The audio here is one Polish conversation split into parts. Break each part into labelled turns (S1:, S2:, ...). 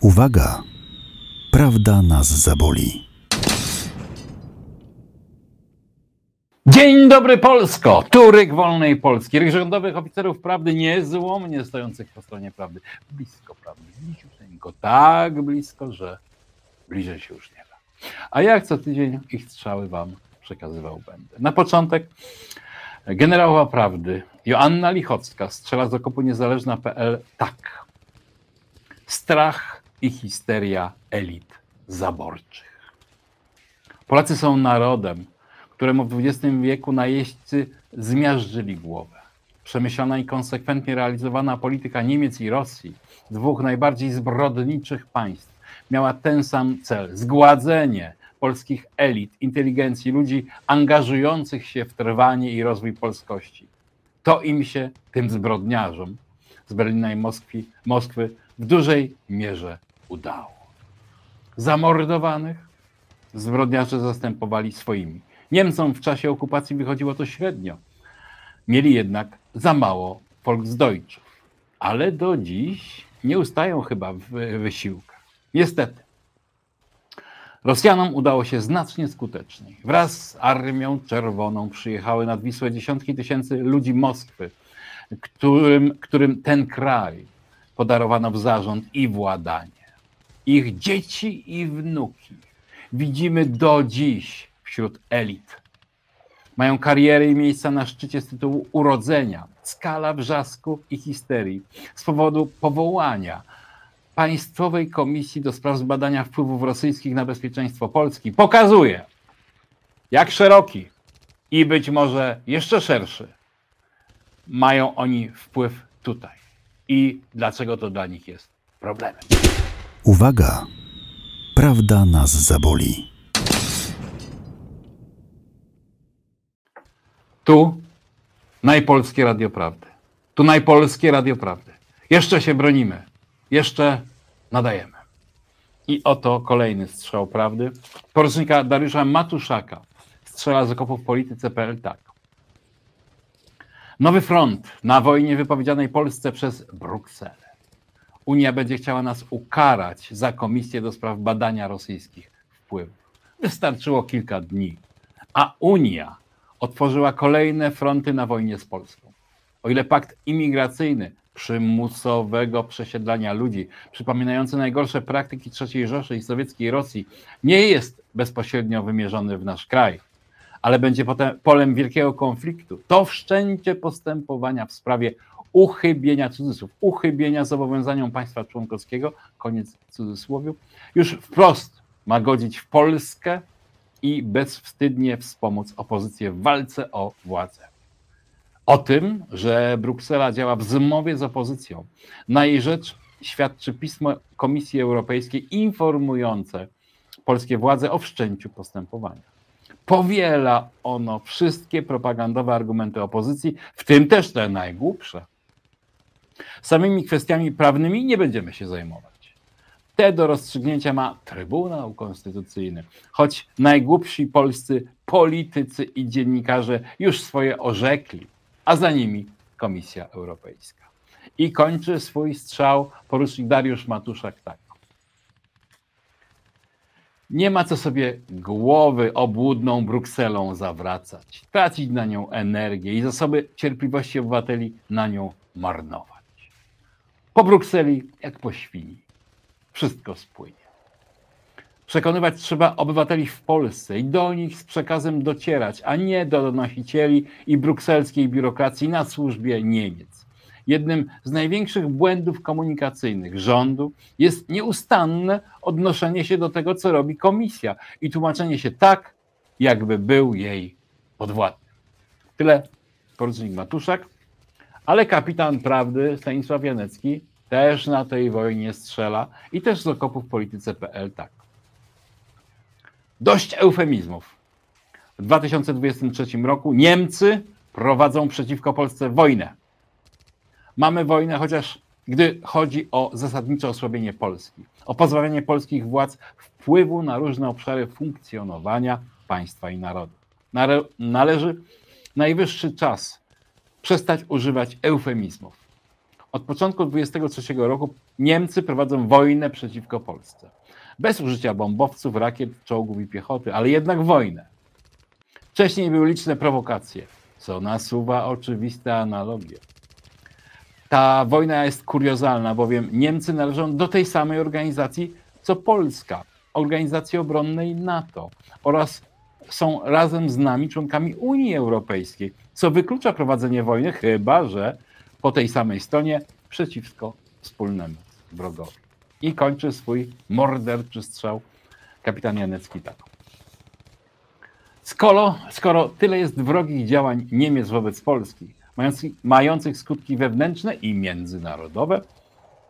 S1: Uwaga! Prawda nas zaboli.
S2: Dzień dobry Polsko! Turyk Wolnej Polski, rych rządowych oficerów prawdy niezłomnie stojących po stronie prawdy. Blisko prawdy, bliziuteńko, tak blisko, że bliżej się już nie da. A jak co tydzień ich strzały wam przekazywał będę. Na początek generała prawdy Joanna Lichocka strzela z okopu niezależna.pl tak. Strach i histeria elit zaborczych. Polacy są narodem, któremu w XX wieku najeźdźcy zmiażdżyli głowę. Przemyślana i konsekwentnie realizowana polityka Niemiec i Rosji, dwóch najbardziej zbrodniczych państw, miała ten sam cel zgładzenie polskich elit, inteligencji, ludzi angażujących się w trwanie i rozwój polskości. To im się, tym zbrodniarzom z Berlina i Moskwy, Moskwy w dużej mierze udało. Zamordowanych zbrodniarze zastępowali swoimi. Niemcom w czasie okupacji wychodziło to średnio. Mieli jednak za mało Volksdeutschów. Ale do dziś nie ustają chyba w wysiłkach. Niestety. Rosjanom udało się znacznie skuteczniej. Wraz z Armią Czerwoną przyjechały nad Wisłę dziesiątki tysięcy ludzi Moskwy, którym, którym ten kraj podarowano w zarząd i władanie. Ich dzieci i wnuki widzimy do dziś wśród elit. Mają kariery i miejsca na szczycie z tytułu urodzenia, skala wrzasku i histerii, z powodu powołania Państwowej Komisji do Spraw Zbadania Wpływów Rosyjskich na Bezpieczeństwo Polski pokazuje, jak szeroki i być może jeszcze szerszy mają oni wpływ tutaj i dlaczego to dla nich jest problemem.
S1: Uwaga! Prawda nas zaboli.
S2: Tu najpolskie Radio Prawdy. Tu najpolskie Radio Prawdy. Jeszcze się bronimy. Jeszcze nadajemy. I oto kolejny strzał prawdy. Porucznika Dariusza Matuszaka strzela z okopów polityce.pl tak. Nowy front na wojnie wypowiedzianej Polsce przez Brukselę. Unia będzie chciała nas ukarać za komisję do spraw badania rosyjskich wpływów. Wystarczyło kilka dni, a Unia otworzyła kolejne fronty na wojnie z Polską. O ile pakt imigracyjny przymusowego przesiedlania ludzi, przypominający najgorsze praktyki III Rzeszy i sowieckiej Rosji, nie jest bezpośrednio wymierzony w nasz kraj, ale będzie potem polem wielkiego konfliktu. To wszczęcie postępowania w sprawie uchybienia cudzysłów, uchybienia zobowiązaniom państwa członkowskiego, koniec cudzysłowiu, już wprost ma godzić w Polskę i bezwstydnie wspomóc opozycję w walce o władzę. O tym, że Bruksela działa w zmowie z opozycją, na jej rzecz świadczy pismo Komisji Europejskiej informujące polskie władze o wszczęciu postępowania. Powiela ono wszystkie propagandowe argumenty opozycji, w tym też te najgłupsze. Samymi kwestiami prawnymi nie będziemy się zajmować. Te do rozstrzygnięcia ma Trybunał Konstytucyjny, choć najgłupsi polscy politycy i dziennikarze już swoje orzekli, a za nimi Komisja Europejska. I kończy swój strzał porucznik Dariusz Matuszak tak. Nie ma co sobie głowy obłudną Brukselą zawracać, tracić na nią energię i zasoby cierpliwości obywateli na nią marnować. Po Brukseli jak po świni. Wszystko spłynie. Przekonywać trzeba obywateli w Polsce i do nich z przekazem docierać, a nie do donosicieli i brukselskiej biurokracji na służbie Niemiec. Jednym z największych błędów komunikacyjnych rządu jest nieustanne odnoszenie się do tego, co robi komisja i tłumaczenie się tak, jakby był jej podwładny. Tyle porucznik Matuszak, ale kapitan prawdy Stanisław Janecki też na tej wojnie strzela i też z okopów polityce.pl tak. Dość eufemizmów. W 2023 roku Niemcy prowadzą przeciwko Polsce wojnę. Mamy wojnę, chociaż gdy chodzi o zasadnicze osłabienie Polski, o pozbawienie polskich władz wpływu na różne obszary funkcjonowania państwa i narodu. Należy najwyższy czas przestać używać eufemizmów. Od początku 23 roku Niemcy prowadzą wojnę przeciwko Polsce. Bez użycia bombowców, rakiet, czołgów i piechoty, ale jednak wojnę. Wcześniej były liczne prowokacje, co nasuwa oczywiste analogie. Ta wojna jest kuriozalna, bowiem Niemcy należą do tej samej organizacji co Polska, organizacji obronnej NATO oraz są razem z nami członkami Unii Europejskiej, co wyklucza prowadzenie wojny, chyba że po tej samej stronie przeciwko wspólnemu wrogowi. I kończy swój morderczy strzał kapitan Janecki tak. Skoro, skoro tyle jest wrogich działań Niemiec wobec Polski, mających, mających skutki wewnętrzne i międzynarodowe,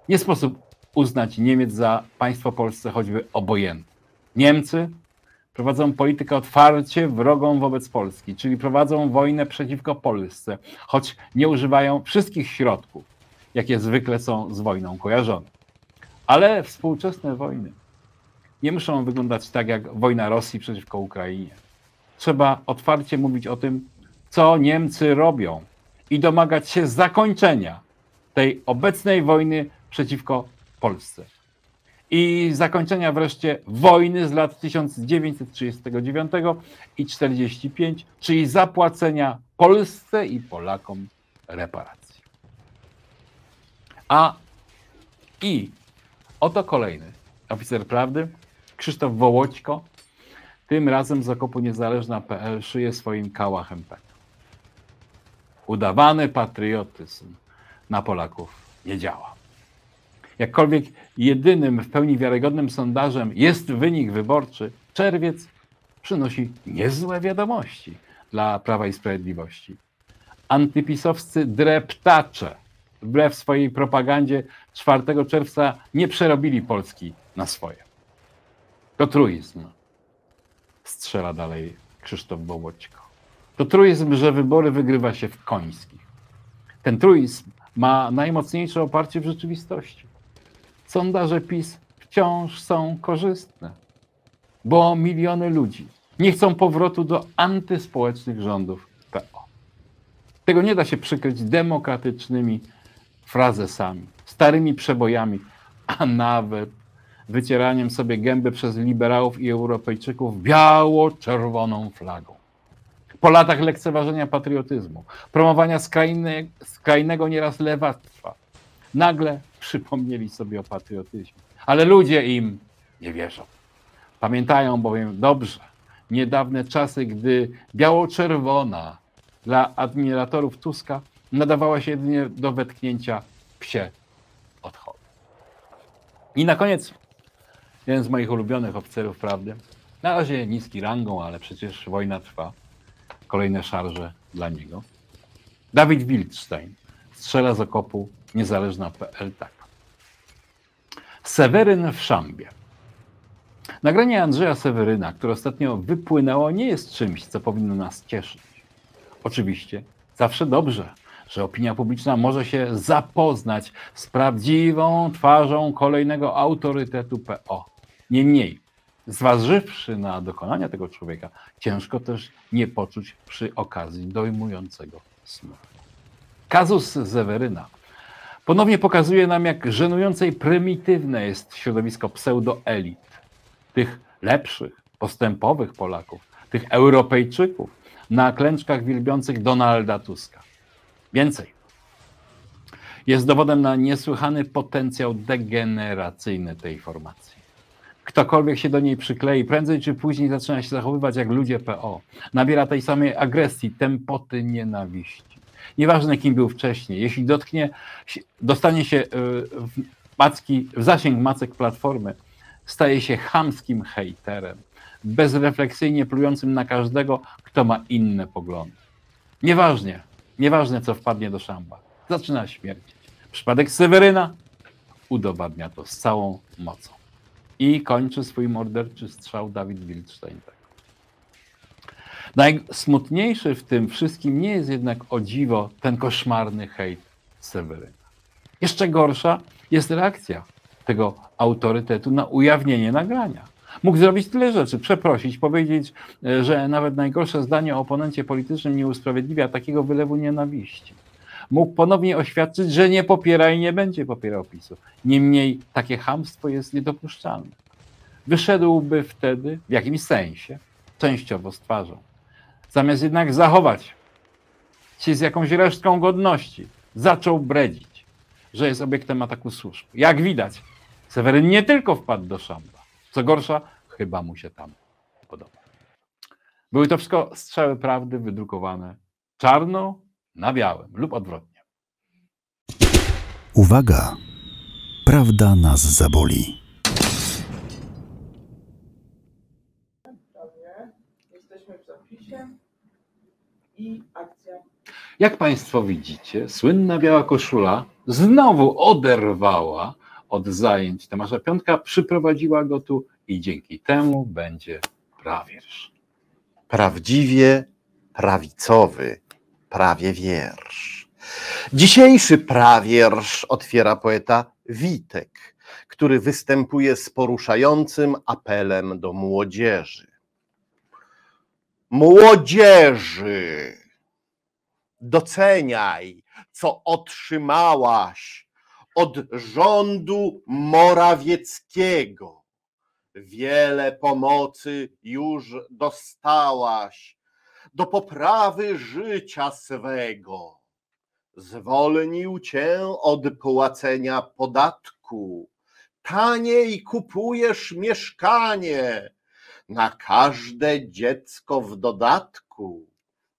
S2: nie sposób uznać Niemiec za państwo Polsce choćby obojętne. Niemcy prowadzą politykę otwarcie wrogą wobec Polski, czyli prowadzą wojnę przeciwko Polsce, choć nie używają wszystkich środków, jakie zwykle są z wojną kojarzone. Ale współczesne wojny nie muszą wyglądać tak jak wojna Rosji przeciwko Ukrainie. Trzeba otwarcie mówić o tym, co Niemcy robią i domagać się zakończenia tej obecnej wojny przeciwko Polsce. I zakończenia wreszcie wojny z lat 1939 i 45, czyli zapłacenia Polsce i Polakom reparacji. A i oto kolejny oficer prawdy, Krzysztof Wołoćko, tym razem z okopu niezależna.pl szyje swoim kałachem tak. Udawany patriotyzm na Polaków nie działa. Jakkolwiek jedynym w pełni wiarygodnym sondażem jest wynik wyborczy, czerwiec przynosi niezłe wiadomości dla Prawa i Sprawiedliwości. Antypisowscy dreptacze wbrew swojej propagandzie 4 czerwca nie przerobili Polski na swoje. To truizm, strzela dalej Krzysztof Bołoćko. To truizm, że wybory wygrywa się w końskich. Ten truizm ma najmocniejsze oparcie w rzeczywistości. Sondaże PiS wciąż są korzystne, bo miliony ludzi nie chcą powrotu do antyspołecznych rządów PO. Tego nie da się przykryć demokratycznymi frazesami, starymi przebojami, a nawet wycieraniem sobie gęby przez liberałów i Europejczyków biało-czerwoną flagą. Po latach lekceważenia patriotyzmu, promowania skrajne, skrajnego nieraz lewactwa, nagle przypomnieli sobie o patriotyzmie. Ale ludzie im nie wierzą. Pamiętają bowiem dobrze niedawne czasy, gdy biało-czerwona dla admiratorów Tuska nadawała się jedynie do wetknięcia psie odchody. I na koniec jeden z moich ulubionych oficerów prawdy. Na razie niski rangą, ale przecież wojna trwa. Kolejne szarże dla niego. Dawid Wildstein strzela z okopu niezależna.pl tak. Seweryn w Szambie. Nagranie Andrzeja Seweryna, które ostatnio wypłynęło, nie jest czymś, co powinno nas cieszyć. Oczywiście, zawsze dobrze, że opinia publiczna może się zapoznać z prawdziwą twarzą kolejnego autorytetu PO. Niemniej, zważywszy na dokonania tego człowieka, ciężko też nie poczuć przy okazji dojmującego snu. Kazus Seweryna ponownie pokazuje nam, jak żenujące i prymitywne jest środowisko pseudoelit, tych lepszych, postępowych Polaków, tych Europejczyków na klęczkach wielbiących Donalda Tuska. Więcej. Jest dowodem na niesłychany potencjał degeneracyjny tej formacji. Ktokolwiek się do niej przyklei, prędzej czy później zaczyna się zachowywać jak ludzie PO. Nabiera tej samej agresji, tempoty nienawiści. Nieważne, kim był wcześniej, jeśli dotknie, dostanie się y, w, macki, w zasięg macek platformy, staje się chamskim hejterem, bezrefleksyjnie plującym na każdego, kto ma inne poglądy. Nieważnie, nieważne co wpadnie do szamba, zaczyna śmierdzieć. Przypadek Seweryna udowadnia to z całą mocą. I kończy swój morderczy strzał Dawid Wildstein. Najsmutniejszy w tym wszystkim nie jest jednak o dziwo ten koszmarny hejt Seweryna. Jeszcze gorsza jest reakcja tego autorytetu na ujawnienie nagrania. Mógł zrobić tyle rzeczy, przeprosić, powiedzieć, że nawet najgorsze zdanie o oponencie politycznym nie usprawiedliwia takiego wylewu nienawiści. mógł ponownie oświadczyć, że nie popiera i nie będzie popierał PiSu. Niemniej takie hamstwo jest niedopuszczalne. Wyszedłby wtedy w jakimś sensie, częściowo z twarzą. Zamiast jednak zachować się z jakąś resztką godności, zaczął bredzić, że jest obiektem ataku służb. Jak widać, Seweryn nie tylko wpadł do szamba. Co gorsza, chyba mu się tam podoba. Były to wszystko strzały prawdy wydrukowane czarno na białym lub odwrotnie.
S1: Uwaga! Prawda nas zaboli.
S3: Prawie. Jesteśmy w zapisie i akcja.
S2: Jak Państwo widzicie, słynna biała koszula znowu oderwała od zajęć Tomasza Piątka, przyprowadziła go tu i dzięki temu będzie prawierz.
S4: prawdziwie prawicowy prawie wiersz. Dzisiejszy prawiersz otwiera poeta Witek, który występuje z poruszającym apelem do młodzieży. Młodzieży, doceniaj, co otrzymałaś od rządu Morawieckiego. Wiele pomocy już dostałaś do poprawy życia swego. Zwolnił cię od płacenia podatku. Taniej kupujesz mieszkanie. Na każde dziecko w dodatku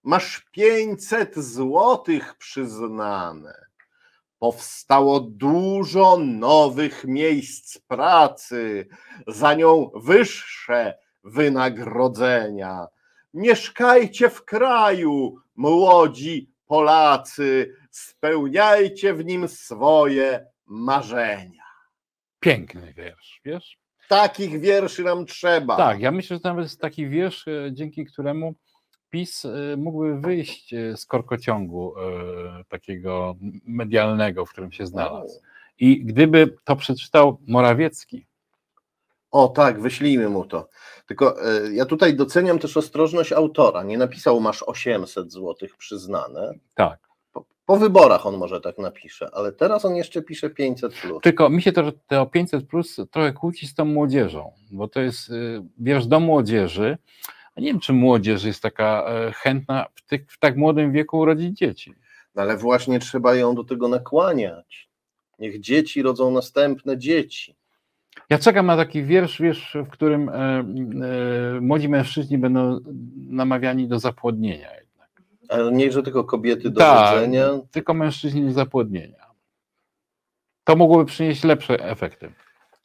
S4: masz 500 złotych przyznane. Powstało dużo nowych miejsc pracy, za nią wyższe wynagrodzenia. Mieszkajcie w kraju, młodzi Polacy, spełniajcie w nim swoje marzenia.
S2: Piękny wiersz, wiesz?
S4: Takich wierszy nam trzeba.
S2: Tak, ja myślę, że to nawet jest taki wiersz, e, dzięki któremu PiS e, mógłby wyjść e, z korkociągu takiego medialnego, w którym się znalazł. I gdyby to przeczytał Morawiecki,
S4: O tak, wyślijmy mu to. Tylko ja tutaj doceniam też ostrożność autora. Nie napisał masz 800 złotych przyznane.
S2: tak.
S4: Po, wyborach on może tak napisze, ale teraz on jeszcze pisze 500 plus.
S2: Tylko mi się to, to 500 plus trochę kłóci z tą młodzieżą, bo to jest y, wiersz do młodzieży. A nie wiem, czy młodzież jest taka e, chętna w, tych, w tak młodym wieku urodzić dzieci.
S4: No ale właśnie trzeba ją do tego nakłaniać. Niech dzieci rodzą następne dzieci.
S2: Ja czekam na taki wiersz, wiersz w którym e, e, młodzi mężczyźni będą namawiani do zapłodnienia.
S4: Ale nie, że tylko kobiety do
S2: Tak,
S4: rodzenia.
S2: tylko mężczyźni do zapłodnienia. To mogłoby przynieść lepsze efekty.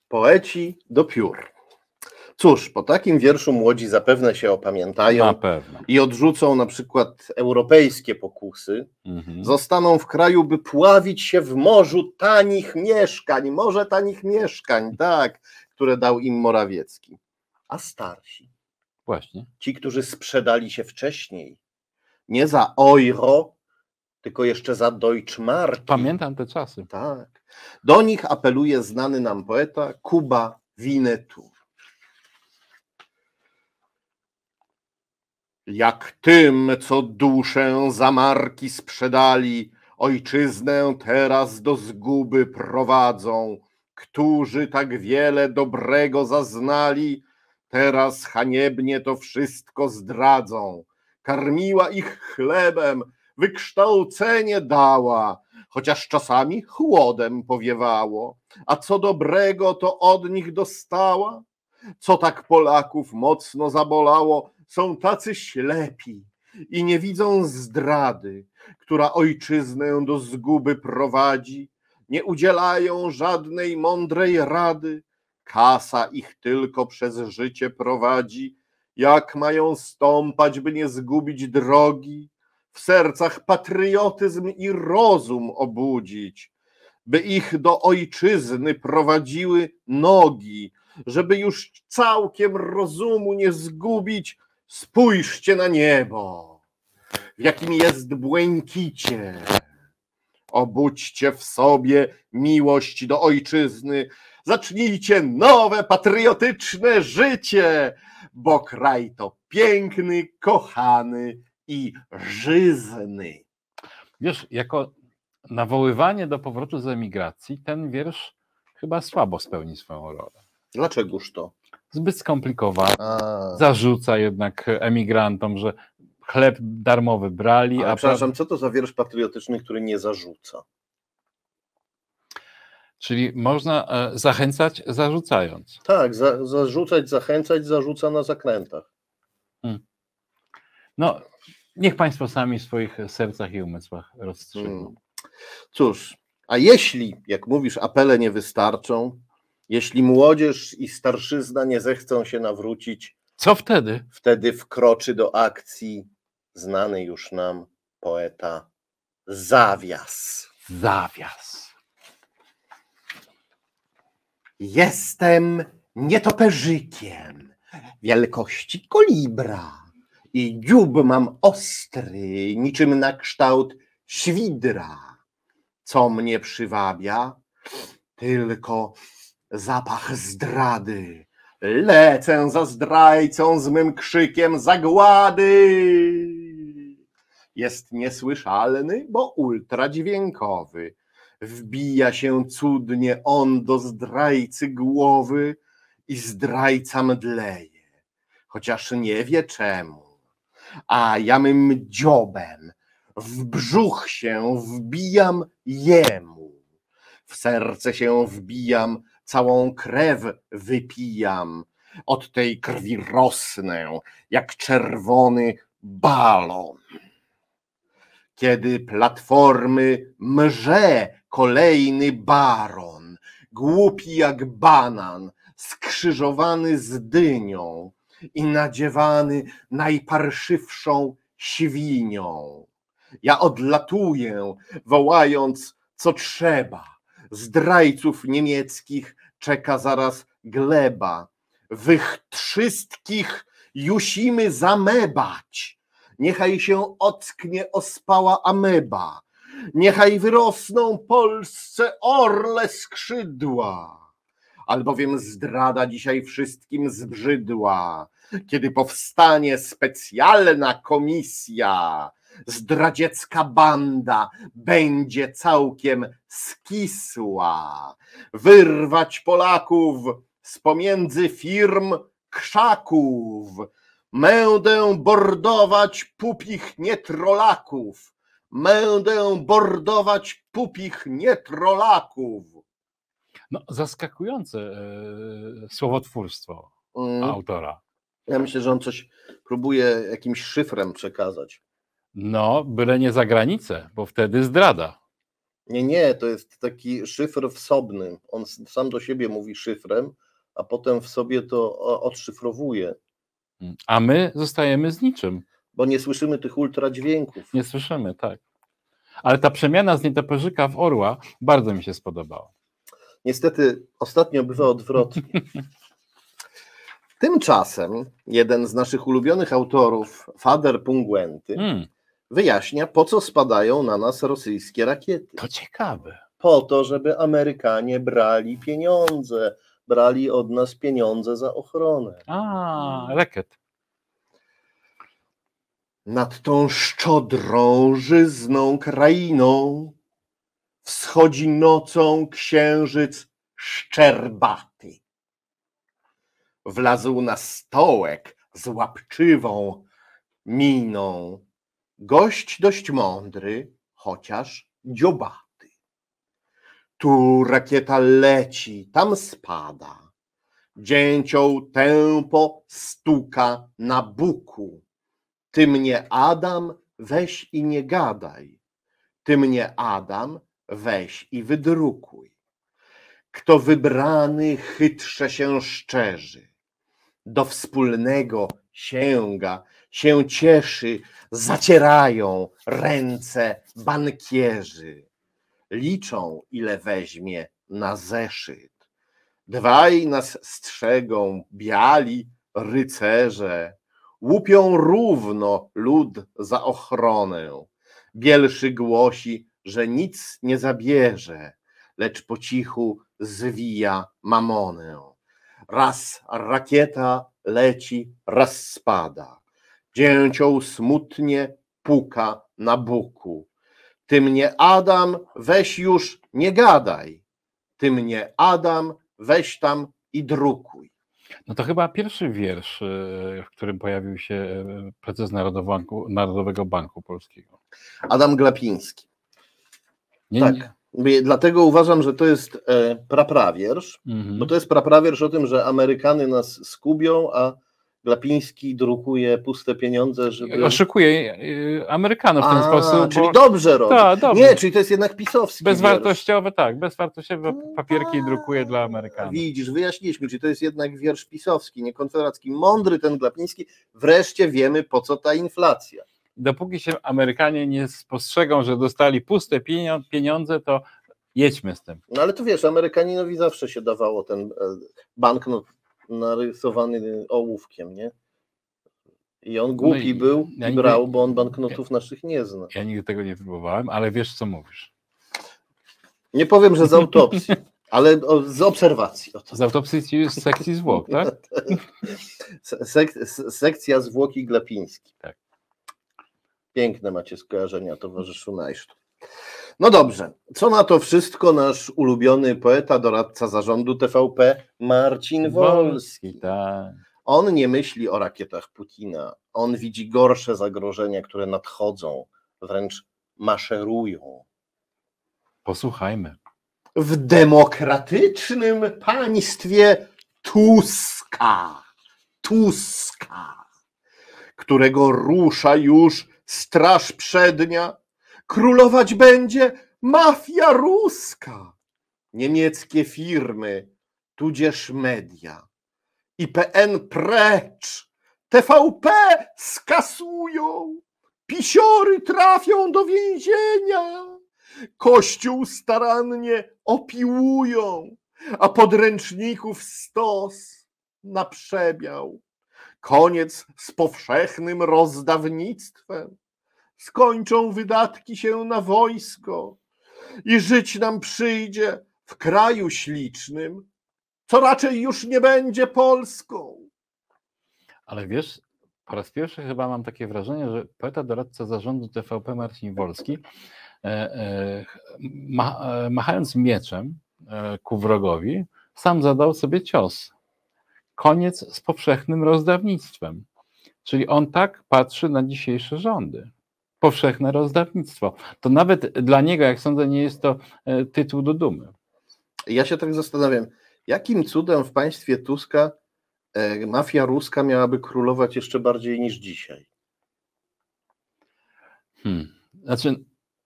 S4: Poeci do piór. Cóż, po takim wierszu młodzi zapewne się opamiętają
S2: Na pewno.
S4: i odrzucą na przykład europejskie pokusy.
S2: Mhm.
S4: Zostaną w kraju, by pławić się w morzu tanich mieszkań, morze tanich mieszkań, tak, które dał im Morawiecki. A starsi,
S2: Właśnie.
S4: ci, którzy sprzedali się wcześniej, nie za euro, tylko jeszcze za Deutschmarki.
S2: Pamiętam te czasy.
S4: Tak. Do nich apeluje znany nam poeta Kuba Winnetu. Jak tym, co duszę za marki sprzedali, ojczyznę teraz do zguby prowadzą, którzy tak wiele dobrego zaznali, teraz haniebnie to wszystko zdradzą. Karmiła ich chlebem, wykształcenie dała, chociaż czasami chłodem powiewało. A co dobrego to od nich dostała? Co tak Polaków mocno zabolało, są tacy ślepi i nie widzą zdrady, która ojczyznę do zguby prowadzi, nie udzielają żadnej mądrej rady, kasa ich tylko przez życie prowadzi, jak mają stąpać, by nie zgubić drogi, w sercach patriotyzm i rozum obudzić, by ich do ojczyzny prowadziły nogi, żeby już całkiem rozumu nie zgubić, spójrzcie na niebo, w jakim jest błękicie. Obudźcie w sobie miłość do ojczyzny, zacznijcie nowe patriotyczne życie, bo kraj to piękny, kochany i żyzny.
S2: Wiesz, jako nawoływanie do powrotu z emigracji, ten wiersz chyba słabo spełni swoją rolę.
S4: Dlaczegoż to?
S2: Zbyt skomplikowany.
S4: A,
S2: Zarzuca jednak emigrantom, że chleb darmowy brali,
S4: ale
S2: a
S4: przepraszam, co to za wiersz patriotyczny, który nie zarzuca?
S2: Czyli można e, zachęcać zarzucając.
S4: Tak, za, zarzucać, zachęcać, zarzuca na zakrętach.
S2: No, niech Państwo sami w swoich sercach i umysłach rozstrzygną.
S4: Mm. Cóż, a jeśli, jak mówisz, apele nie wystarczą, jeśli młodzież i starszyzna nie zechcą się nawrócić,
S2: Co wtedy?
S4: wtedy wkroczy do akcji znany już nam poeta Zawias.
S2: Zawias.
S4: Jestem nietoperzykiem wielkości kolibra i dziób mam ostry, niczym na kształt świdra. Co mnie przywabia? Tylko zapach zdrady. Lecę za zdrajcą z mym krzykiem zagłady. Jest niesłyszalny, bo ultradźwiękowy. Wbija się cudnie on do zdrajcy głowy i zdrajca mdleje, chociaż nie wie czemu. A ja mym dziobem w brzuch się wbijam jemu, w serce się wbijam, całą krew wypijam, od tej krwi rosnę, jak czerwony balon. Kiedy platformy mrze kolejny baron, głupi jak banan, skrzyżowany z dynią i nadziewany najparszywszą świnią. Ja odlatuję, wołając, co trzeba. Zdrajców niemieckich czeka zaraz gleba. Wych wszystkich jusimy zamebać. Niechaj się ocknie ospała ameba. Niechaj wyrosną Polsce orle skrzydła. Albowiem zdrada dzisiaj wszystkim zbrzydła. Kiedy powstanie specjalna komisja, zdradziecka banda będzie całkiem skisła. Wyrwać Polaków z pomiędzy firm krzaków. Mędę bordować pupich nietrolaków. Mędę bordować pupich nietrolaków.
S2: No, zaskakujące e, słowotwórstwo
S4: Mm,
S2: autora.
S4: Ja myślę, że on coś próbuje jakimś szyfrem przekazać.
S2: No, byle nie za granicę, bo wtedy zdrada.
S4: Nie, nie, to jest taki szyfr wsobny. On sam do siebie mówi szyfrem, a potem w sobie to odszyfrowuje,
S2: A my zostajemy z niczym.
S4: bo nie słyszymy tych ultradźwięków.
S2: Nie słyszymy, tak. Ale ta przemiana z nietoperzyka w orła bardzo mi się spodobała.
S4: Niestety ostatnio bywa odwrotnie. Tymczasem jeden z naszych ulubionych autorów, Fader Pungwenty,
S2: Mm,
S4: wyjaśnia, po co spadają na nas rosyjskie rakiety.
S2: to ciekawe.
S4: Po to, żeby Amerykanie brali pieniądze, brali od nas pieniądze za ochronę.
S2: A, reket.
S4: Nad tą szczodrą, żyzną krainą wschodzi nocą księżyc szczerbaty. Wlazł na stołek z łapczywą miną. Gość dość mądry, chociaż dziobaty. Tu rakieta leci, tam spada. Dzięcioł tępo stuka na buku. Ty mnie Adam, weź i nie gadaj. Ty mnie Adam, weź i wydrukuj. Kto wybrany chytrze się szczerzy, do wspólnego sięga, się cieszy, zacierają ręce bankierzy. Liczą, ile weźmie na zeszyt. Dwaj nas strzegą biali rycerze, łupią równo lud za ochronę. Bielszy głosi, że nic nie zabierze, lecz po cichu zwija mamonę. Raz rakieta leci, raz spada. Dzięcioł smutnie puka na buku. Ty mnie Adam, weź już nie gadaj. Ty mnie Adam, weź tam i drukuj.
S2: No to chyba pierwszy wiersz, e, w którym pojawił się e, prezes Narodowego Banku, Narodowego Banku Polskiego.
S4: Adam Glapiński.
S2: Nie,
S4: Tak.
S2: nie.
S4: Dlatego uważam, że to jest e, praprawiersz,
S2: Mhm.
S4: bo to jest praprawiersz o tym, że Amerykany nas skubią, a Glapiński drukuje puste pieniądze, żeby...
S2: Oszukuje e, Amerykanów w ten
S4: A,
S2: sposób.
S4: czyli
S2: bo-
S4: dobrze robi.
S2: Tak, dobrze.
S4: Nie, czyli to jest jednak pisowski wiersz.
S2: Bezwartościowe, tak, bezwartościowe
S4: No
S2: papierki
S4: tak.
S2: drukuje dla Amerykanów.
S4: Widzisz, wyjaśniliśmy, czy to jest jednak wiersz pisowski, nie konferacki. Mądry ten Glapiński. Wreszcie wiemy, po co ta inflacja.
S2: Dopóki się Amerykanie nie spostrzegą, że dostali puste pieniądze, to jedźmy z tym.
S4: No ale to wiesz, Amerykaninowi zawsze się dawało ten e, banknot narysowany ołówkiem, nie? I on głupi
S2: No i
S4: był
S2: ja
S4: i
S2: nigdy-
S4: brał, bo on banknotów naszych nie zna.
S2: Ja nigdy tego nie próbowałem, ale wiesz, co mówisz.
S4: Nie powiem, że z autopsji, ale z obserwacji.
S2: Z autopsji z sekcji zwłok, tak?
S4: Sek, sekcja zwłoki Glapiński.
S2: Tak.
S4: Piękne macie skojarzenia, towarzyszu Najsztu. No dobrze, co na to wszystko nasz ulubiony poeta, doradca zarządu TVP Marcin Wolski.
S2: tak.
S4: On nie myśli o rakietach Putina. On widzi gorsze zagrożenia, które nadchodzą, wręcz maszerują.
S2: Posłuchajmy.
S4: W demokratycznym państwie Tuska, Tuska, którego rusza już straż przednia, królować będzie mafia ruska. Niemieckie firmy, tudzież media. IPN precz, TVP skasują, pisiory trafią do więzienia, kościół starannie opiłują, a podręczników stos na przebiał. Koniec z powszechnym rozdawnictwem. Skończą wydatki się na wojsko i żyć nam przyjdzie w kraju ślicznym, co raczej już nie będzie Polską.
S2: Ale wiesz, po raz pierwszy chyba mam takie wrażenie, że poeta doradca zarządu TVP Marcin Wolski, e, e, e, machając mieczem ku wrogowi, sam zadał sobie cios. Koniec z powszechnym rozdawnictwem. Czyli on tak patrzy na dzisiejsze rządy. Powszechne rozdawnictwo. To nawet dla niego, jak sądzę, nie jest to e, tytuł do dumy.
S4: Ja się tak zastanawiam, jakim cudem w państwie Tuska e, mafia ruska miałaby królować jeszcze bardziej niż dzisiaj?
S2: Hmm. Znaczy,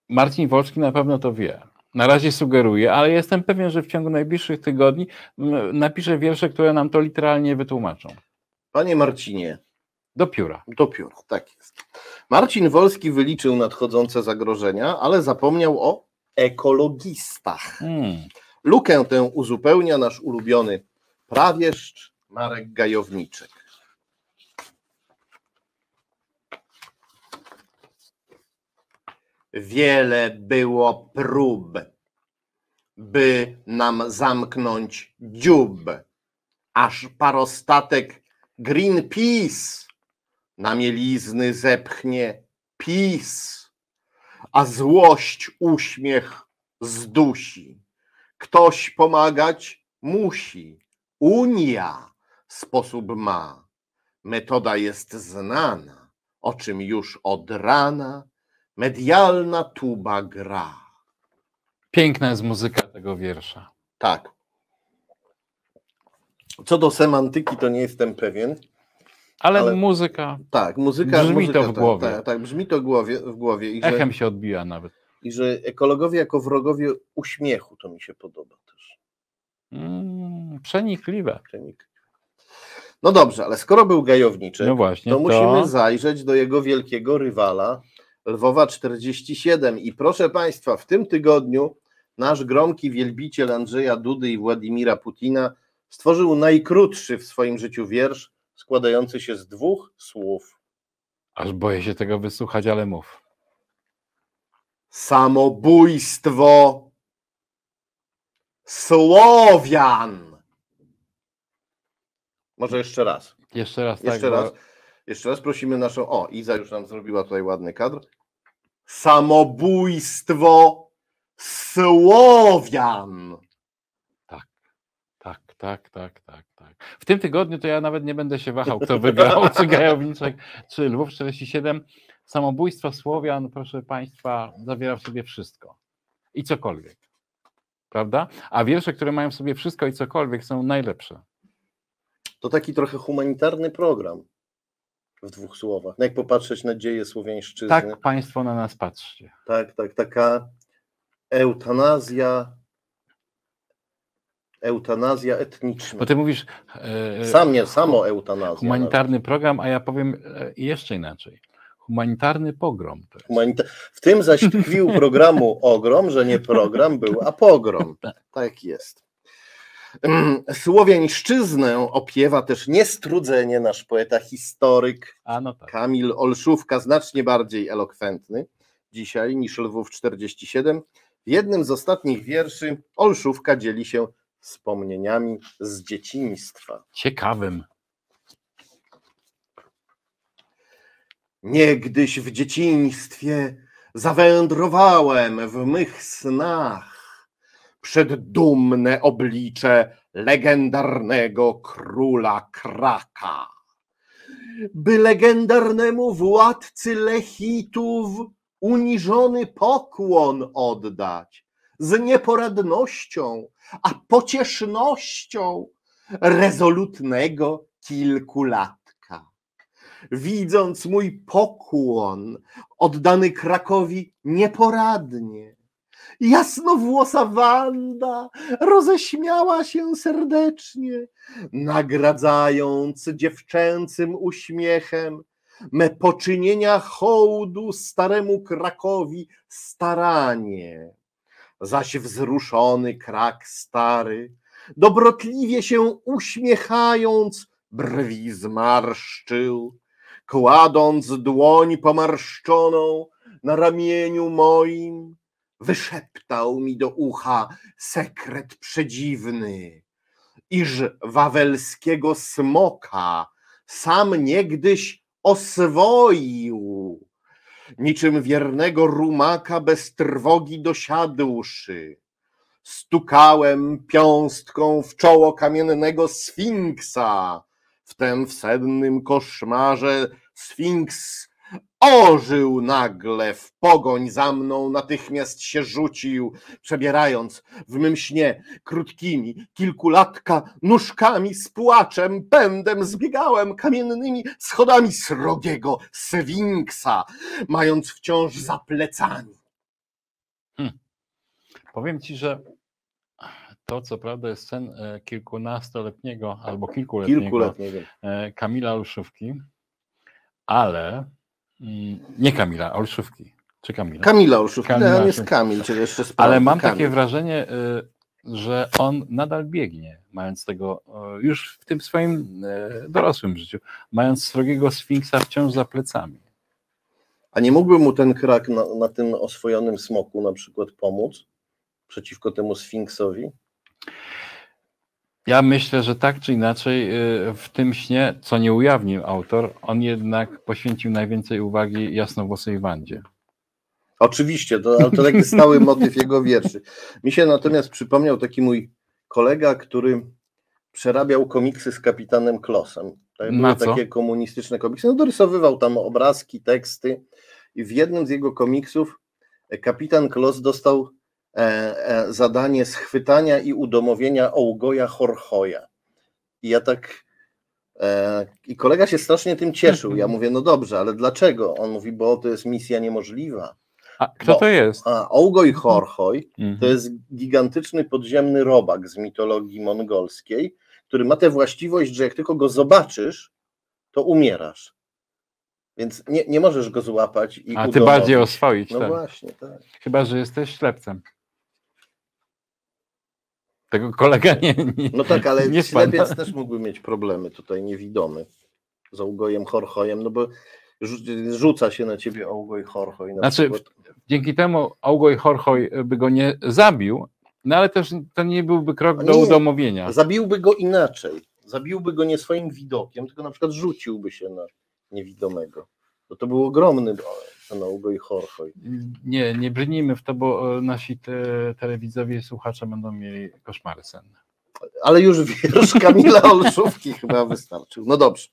S2: Marcin Wolski na pewno to wie. Na razie sugeruje, ale jestem pewien, że w ciągu najbliższych tygodni m, napisze wiersze, które nam to literalnie wytłumaczą.
S4: Panie Marcinie,
S2: Do pióra.
S4: do pióra, tak jest. Marcin Wolski wyliczył nadchodzące zagrożenia, ale zapomniał o ekologistach.
S2: Hmm.
S4: Lukę tę uzupełnia nasz ulubiony prawieszcz Marek Gajowniczek. Wiele było prób, by nam zamknąć dziób, aż parostatek Greenpeace na mielizny zepchnie PiS, a złość uśmiech zdusi. Ktoś pomagać musi. Unia sposób ma. Metoda jest znana, o czym już od rana medialna tuba gra.
S2: Piękna jest muzyka tego wiersza.
S4: Tak. Co do semantyki, to nie jestem pewien.
S2: Ale,
S4: Ale-
S2: muzyka
S4: Tak, muzyka.
S2: Brzmi
S4: muzyka,
S2: to w
S4: tak,
S2: głowie.
S4: Tak, tak, brzmi to w głowie, w głowie. I że,
S2: echem się odbija nawet.
S4: I że ekologowie jako wrogowie uśmiechu to mi się podoba też.
S2: Mm, przenikliwe.
S4: Przenik. No dobrze, ale skoro był gajowniczy,
S2: No właśnie,
S4: to
S2: to,
S4: musimy zajrzeć do jego wielkiego rywala Lwowa 47. I proszę Państwa, w tym tygodniu nasz gromki wielbiciel Andrzeja Dudy i Władimira Putina stworzył najkrótszy w swoim życiu wiersz, składający się z dwóch słów.
S2: aż boję się tego wysłuchać, ale mów.
S4: Samobójstwo Słowian. Może jeszcze raz.
S2: Jeszcze raz
S4: Jeszcze
S2: tak. bo-
S4: raz. Jeszcze raz prosimy naszą. O, Iza już nam zrobiła tutaj ładny kadr. samobójstwo Słowian.
S2: Tak, tak, tak, tak. W tym tygodniu to ja nawet nie będę się wahał, kto wygrał, czy Gajowniczek, czy Lwów 47. Samobójstwo Słowian, proszę Państwa, zawiera w sobie wszystko i cokolwiek. Prawda? A wiersze, które mają w sobie wszystko i cokolwiek, są najlepsze.
S5: To taki trochę humanitarny program w dwóch słowach. No jak popatrzeć na dzieje słowiańszczyzny.
S2: Tak Państwo na nas patrzcie.
S5: Tak, tak, taka eutanazja, eutanazja etniczna.
S2: Bo Ty mówisz e,
S5: Sam nie, samo eutanazja.
S2: humanitarny program, a ja powiem e, jeszcze inaczej. Humanitarny pogrom. Jest.
S5: Humanita- W tym zaś tkwił programu ogrom, że nie program był, a pogrom. Tak jest. Mm, Słowiańszczyznę opiewa też niestrudzenie nasz poeta historyk
S2: no tak.
S5: Kamil Olszówka, znacznie bardziej elokwentny dzisiaj niż Lwów 47. W jednym z ostatnich wierszy Olszówka dzieli się wspomnieniami z dzieciństwa.
S2: Ciekawym.
S4: Niegdyś w dzieciństwie zawędrowałem w mych snach przed dumne oblicze legendarnego króla Kraka. By legendarnemu władcy Lechitów uniżony pokłon oddać z nieporadnością, a pociesznością rezolutnego kilkulatka widząc mój pokłon oddany Krakowi nieporadnie. Jasnowłosa Wanda roześmiała się serdecznie, nagradzając dziewczęcym uśmiechem me poczynienia hołdu staremu Krakowi staranie. Zaś wzruszony Krak stary, dobrotliwie się uśmiechając, brwi zmarszczył, kładąc dłoń pomarszczoną na ramieniu moim, wyszeptał mi do ucha sekret przedziwny, iż wawelskiego smoka sam niegdyś oswoił, niczym wiernego rumaka bez trwogi dosiadłszy. Stukałem piąstką w czoło kamiennego sfinksa, w sennym koszmarze Sfinks ożył nagle, w pogoń za mną natychmiast się rzucił, przebierając w mym śnie krótkimi, kilkulatka nóżkami z płaczem, pędem zbiegałem kamiennymi schodami srogiego Sfinksa, mając wciąż za plecami.
S2: Powiem Ci, że to co prawda jest sen e, kilkunastoletniego albo kilkuletniego
S5: Kilku lat, nie wiem.
S2: e, Kamila Olszówki, ale nie Kamila, Olszówki. Czy Kamila?
S5: Kamila Olszówka,
S2: Kamila
S5: nie, on jest. Kamil, czyli jeszcze
S2: Ale
S5: sprawdzę.
S2: mam
S5: Kamil.
S2: takie wrażenie, y, że on nadal biegnie, mając tego już w tym swoim y, dorosłym życiu, mając srogiego sfinksa wciąż za plecami.
S5: A nie mógłby mu ten krak na, na tym oswojonym smoku na przykład pomóc przeciwko temu sfinksowi?
S2: Ja myślę, że tak czy inaczej y, w tym śnie, co nie ujawnił autor, on jednak poświęcił najwięcej uwagi jasnowłosej Wandzie.
S5: Oczywiście, to, ale to taki stały motyw jego wierszy. Mi się natomiast przypomniał taki mój kolega, który przerabiał komiksy z kapitanem Klosem. Tak,
S2: Na
S5: Były
S2: co?
S5: takie komunistyczne komiksy. No, dorysowywał tam obrazki, teksty i w jednym z jego komiksów e, kapitan Klos dostał zadanie schwytania i udomowienia Ołgoja Horchoja. I ja tak e, i kolega się strasznie tym cieszył. Ja mówię, no dobrze, ale dlaczego? On mówi, bo to jest misja niemożliwa.
S2: A kto
S5: Bo-
S2: to jest?
S5: A Ołgoj Horchoj to
S2: Mhm.
S5: jest gigantyczny podziemny robak z mitologii mongolskiej, który ma tę właściwość, że jak tylko go zobaczysz, to umierasz. Więc nie, nie możesz go złapać i
S2: A ty bardziej oswoić,
S5: No
S2: tak.
S5: właśnie, tak.
S2: Chyba, że jesteś ślepcem. Tego kolega nie, nie,
S5: No tak, ale
S2: nie spada.
S5: ślepiec też mógłby mieć problemy tutaj, niewidomy, z Ołgojem Horchojem, no bo rzu- rzuca się na ciebie Ołgoj Horchoj na
S2: Znaczy,
S5: przykład.
S2: Dzięki temu Augoj Horchoj by go nie zabił, no ale też to nie byłby krok
S5: A
S2: do
S5: nie,
S2: udomowienia.
S5: Zabiłby go inaczej. Zabiłby go nie swoim widokiem, tylko na przykład rzuciłby się na niewidomego. Bo to był ogromny
S4: ten Ołgoj Horchoj.
S2: Nie, nie brnijmy w to, bo e, nasi te, telewidzowie i słuchacze będą mieli koszmary senne.
S4: Ale już wiersz Kamila Olszówki chyba wystarczył. No dobrze.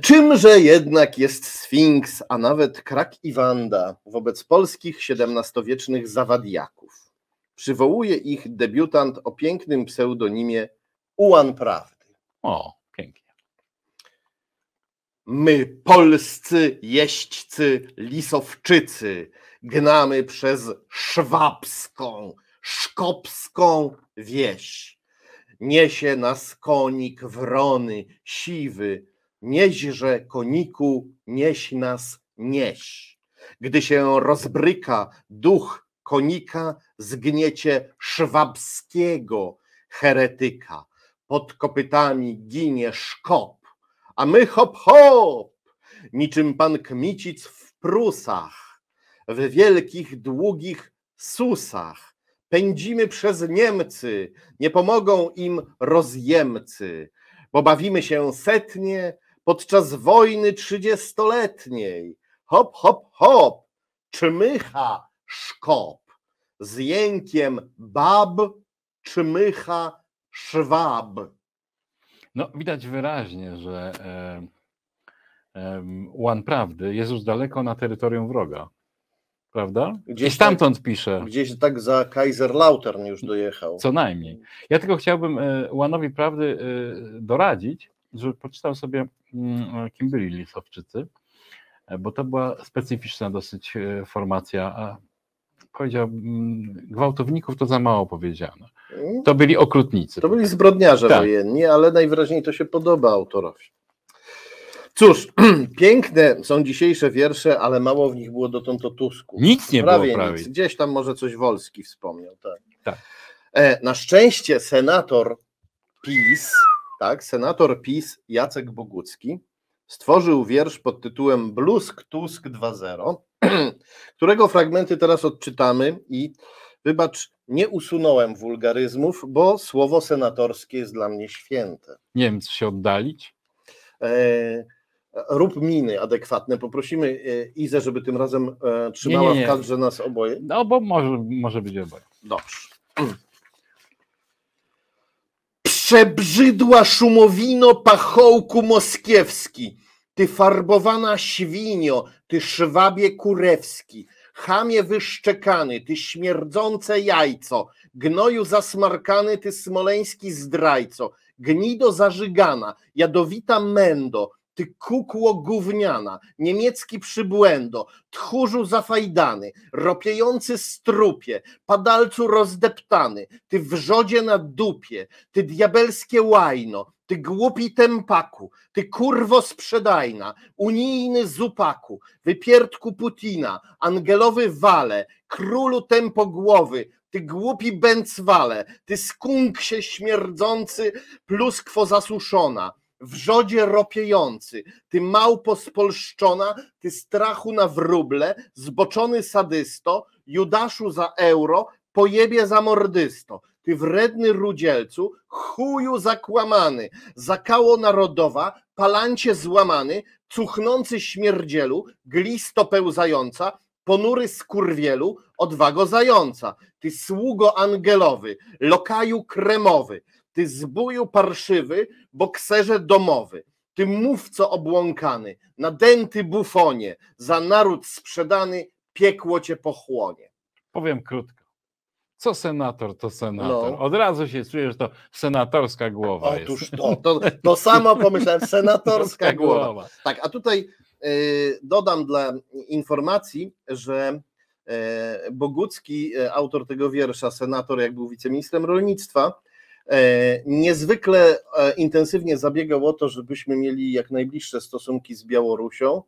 S4: Czymże jednak jest Sfinks, a nawet Krak i Wanda wobec polskich XVII-wiecznych zawadiaków? Przywołuje ich debiutant o pięknym pseudonimie Ułan Prawdy.
S2: O.
S4: My, polscy jeźdźcy, lisowczycy, gnamy przez szwabską, szkopską wieś. Niesie nas konik wrony, siwy, nieźże koniku, nieś nas nieś. Gdy się rozbryka duch konika, zgniecie szwabskiego heretyka. Pod kopytami ginie szkop, a my hop hop, niczym pan Kmicic w Prusach, w wielkich, długich susach. Pędzimy przez Niemcy, nie pomogą im rozjemcy, bo bawimy się setnie podczas wojny trzydziestoletniej. Hop, hop, hop, czmycha szkop, z jękiem bab czmycha szwab.
S2: No, widać wyraźnie, że Łan Prawdy jest już daleko na terytorium wroga. Prawda?
S4: Gdzieś
S2: I stamtąd pisze.
S4: Gdzieś tak za Kaiserlautern już dojechał.
S2: Co najmniej. Ja tylko chciałbym e, Łanowi Prawdy e, doradzić, żeby poczytał sobie, mm, kim byli Lisowczycy, e, bo to była specyficzna dosyć formacja, powiedziałbym, gwałtowników to za mało powiedziano.
S4: Mm,
S2: To byli okrutnicy.
S4: To byli zbrodniarze
S2: Tak.
S4: wojenni, ale najwyraźniej to się podoba autorowi. Cóż, piękne są dzisiejsze wiersze, ale mało w nich było dotąd o Tusku.
S2: Nic nie
S4: prawie
S2: było prawie.
S4: nic. Gdzieś tam może coś Wolski wspomniał. Tak.
S2: Tak.
S4: E, na szczęście senator PiS, tak, senator PiS Jacek Bogucki stworzył wiersz pod tytułem Blusk Tusk 2.0, którego fragmenty teraz odczytamy i wybacz, nie usunąłem wulgaryzmów, bo słowo senatorskie jest dla mnie święte.
S2: Nie wiem, czy się oddalić.
S4: E, rób miny adekwatne. Poprosimy e, Izę, żeby tym razem e, trzymała
S2: Nie, nie, nie.
S4: w kadrze nas oboje.
S2: No, bo może, może być oboje.
S4: Dobrze. Przebrzydła szumowino pachołku moskiewski, ty farbowana świnio, ty szwabie kurewski, chamie wyszczekany, ty śmierdzące jajco, gnoju zasmarkany, ty smoleński zdrajco, gnido zażygana, jadowita mendo, ty kukło gówniana, niemiecki przybłędo, tchórzu zafajdany, ropiejący strupie, padalcu rozdeptany, ty wrzodzie na dupie, ty diabelskie łajno, ty głupi tempaku, ty kurwo sprzedajna, unijny zupaku, wypierdku Putina, angelowy wale, królu tempogłowy, ty głupi bęcwale, ty skunksie śmierdzący, pluskwo zasuszona, wrzodzie ropiejący, ty małpo spolszczona, ty strachu na wróble, zboczony sadysto, Judaszu za euro, pojebie za mordysto, ty wredny rudzielcu, chuju zakłamany, zakało narodowa, palancie złamany, cuchnący śmierdzielu, glisto pełzająca, ponury skurwielu, odwago zająca, ty sługo angelowy, lokaju kremowy, ty zbóju parszywy, bokserze domowy, ty mówco obłąkany, nadęty bufonie, za naród sprzedany, piekło cię pochłonie.
S2: Powiem krótko. Co senator, to senator.
S4: No.
S2: Od razu się czuje, że to senatorska głowa
S4: Otóż
S2: jest.
S4: to, to, to samo pomyślałem, senatorska głowa. Tak, a tutaj y, dodam dla informacji, że e, Bogucki, e, autor tego wiersza, senator, jak był wiceministrem rolnictwa, niezwykle e, intensywnie zabiegał o to, żebyśmy mieli jak najbliższe stosunki z Białorusią.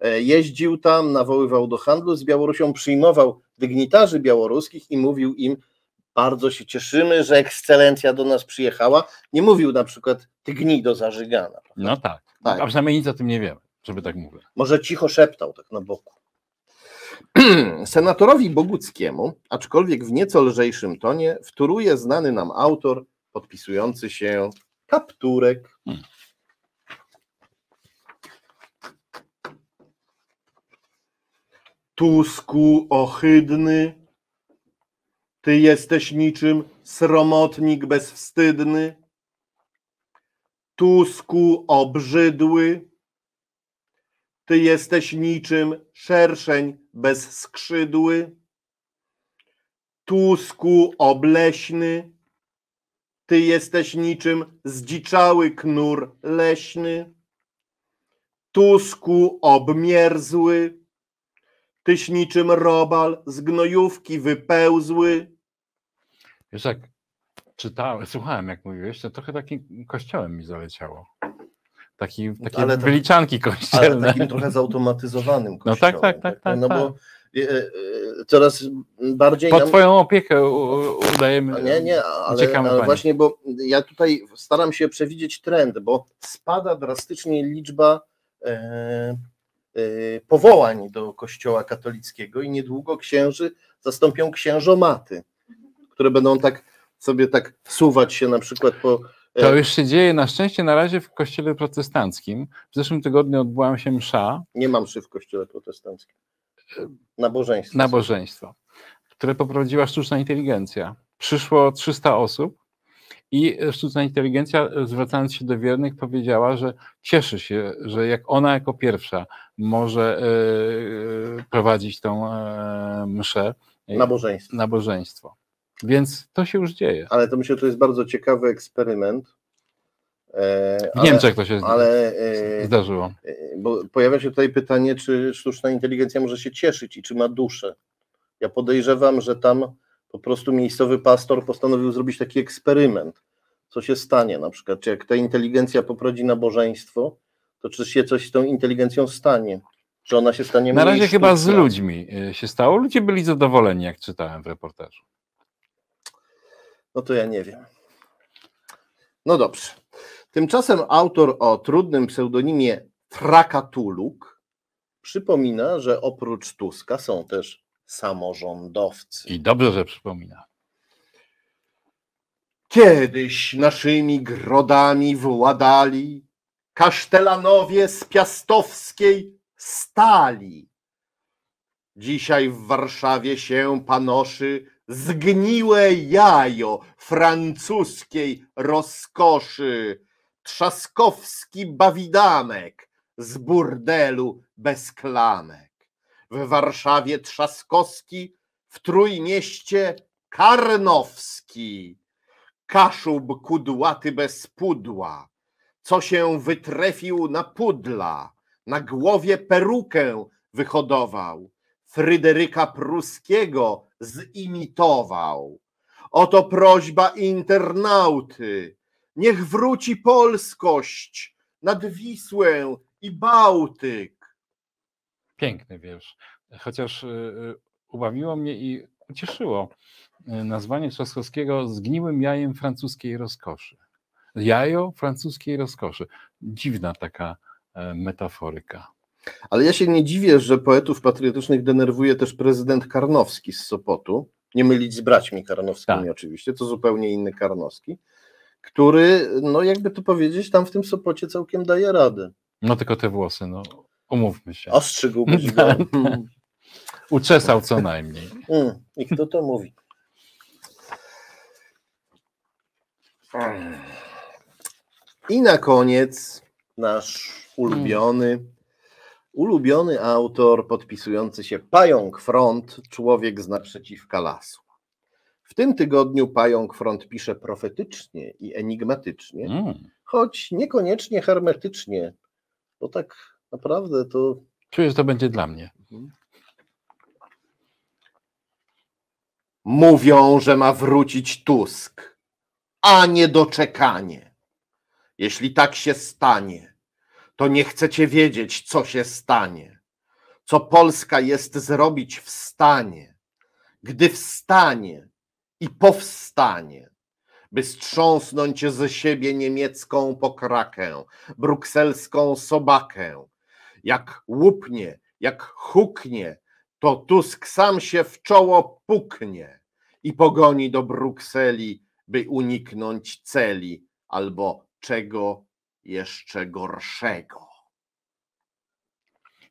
S4: E, Jeździł tam, nawoływał do handlu z Białorusią, przyjmował dygnitarzy białoruskich i mówił im, bardzo się cieszymy, że ekscelencja do nas przyjechała. Nie mówił na przykład ty gnido zażygana.
S2: No tak.
S4: Tak.
S2: A przynajmniej nic o tym nie wiemy, żeby tak mówić.
S4: Może cicho szeptał tak na boku. Senatorowi Boguckiemu, aczkolwiek w nieco lżejszym tonie, wtóruje znany nam autor podpisujący się Kapturek. Tusku ohydny, ty jesteś niczym sromotnik bezwstydny. Tusku obrzydły, ty jesteś niczym szerszeń bezskrzydły. Tusku obleśny, ty jesteś niczym zdziczały knur leśny. Tusku obmierzły, tyś niczym robal z gnojówki wypełzły.
S2: Wiesz, jak czytałem, słuchałem, jak mówiłeś, to trochę takim kościołem mi zaleciało. Taki, takie
S5: ale
S2: wyliczanki
S5: Ale
S2: kościelne.
S5: takim trochę zautomatyzowanym
S2: No
S5: kościołem.
S2: tak, tak, tak, tak,
S5: No
S2: tak.
S5: bo e, coraz bardziej
S2: Pod
S5: nam...
S2: twoją opiekę udajemy.
S5: Nie, nie, ale,
S2: uciekamy
S5: ale
S2: pani.
S5: właśnie, bo ja tutaj staram się przewidzieć trend, bo spada drastycznie liczba e, e, powołań do kościoła katolickiego i niedługo księży zastąpią księżomaty, które będą tak sobie tak suwać się na przykład po e,
S2: To już się dzieje na szczęście na razie w kościele protestanckim. W zeszłym tygodniu odbyła się msza,
S5: nie mam mszy w kościele protestanckim. Nabożeństwo.
S2: nabożeństwo, które poprowadziła sztuczna inteligencja. Przyszło 300 osób i sztuczna inteligencja, zwracając się do wiernych, powiedziała, że cieszy się, że jak ona jako pierwsza może e, prowadzić tą e, mszę, e,
S5: Nabożeństwo.
S2: nabożeństwo. Więc to się już dzieje.
S5: Ale to myślę, że to jest bardzo ciekawy eksperyment. E,
S2: W
S5: ale-
S2: Niemczech to się
S5: ale e,
S2: zdarzyło.
S5: e, bo pojawia się tutaj pytanie, czy sztuczna inteligencja może się cieszyć i czy ma duszę. Ja podejrzewam, że tam po prostu miejscowy pastor postanowił zrobić taki eksperyment. Co się stanie na przykład, czy jak ta inteligencja poprowadzi nabożeństwo, to czy się coś z tą inteligencją stanie? Czy ona się stanie
S2: Na razie chyba z ludźmi się stało. Ludzie byli zadowoleni, jak czytałem w reportażu.
S5: No to ja nie wiem. No dobrze. Tymczasem autor o trudnym pseudonimie Trakatuluk przypomina, że oprócz Tuska są też samorządowcy.
S2: I dobrze, że przypomina.
S4: Kiedyś naszymi grodami władali kasztelanowie z piastowskiej stali. Dzisiaj w Warszawie się panoszy zgniłe jajo francuskiej rozkoszy, trzaskowski bawidamek z burdelu bez klamek. W Warszawie Trzaskowski, w Trójmieście Karnowski. Kaszub kudłaty bez pudła, co się wytrefił na pudla, na głowie perukę wyhodował, Fryderyka Pruskiego zimitował. Oto prośba internauty, niech wróci polskość nad Wisłę i Bałtyk.
S2: Piękny wiersz. Chociaż y, y, ubawiło mnie i ucieszyło y, nazwanie Trzaskowskiego zgniłym jajem francuskiej rozkoszy. Jajo francuskiej rozkoszy. Dziwna taka e, metaforyka.
S5: Ale ja się nie dziwię, że poetów patriotycznych denerwuje też prezydent Karnowski z Sopotu. Nie mylić z braćmi Karnowskimi
S2: Tak.
S5: oczywiście, to zupełnie inny Karnowski, który, no jakby to powiedzieć, tam w tym Sopocie całkiem daje radę.
S2: No tylko te włosy, no umówmy się.
S5: Ostrzygłbyś go.
S2: Uczesał co najmniej.
S5: mm. I kto to mówi? I na koniec nasz ulubiony, ulubiony autor podpisujący się Pająk Front, człowiek z naprzeciwka lasu. W tym tygodniu Pająk Front pisze profetycznie i enigmatycznie,
S2: Mm.
S5: choć niekoniecznie hermetycznie, bo tak naprawdę to
S2: Czuję, że to będzie dla mnie.
S4: Mówią, że ma wrócić Tusk, a nie doczekanie. Jeśli tak się stanie, to nie chcecie wiedzieć, co się stanie, co Polska jest zrobić w stanie, gdy wstanie i powstanie, by strząsnąć ze siebie niemiecką pokrakę, brukselską sobakę. Jak łupnie, jak huknie, to Tusk sam się w czoło puknie i pogoni do Brukseli, by uniknąć celi albo czego jeszcze gorszego.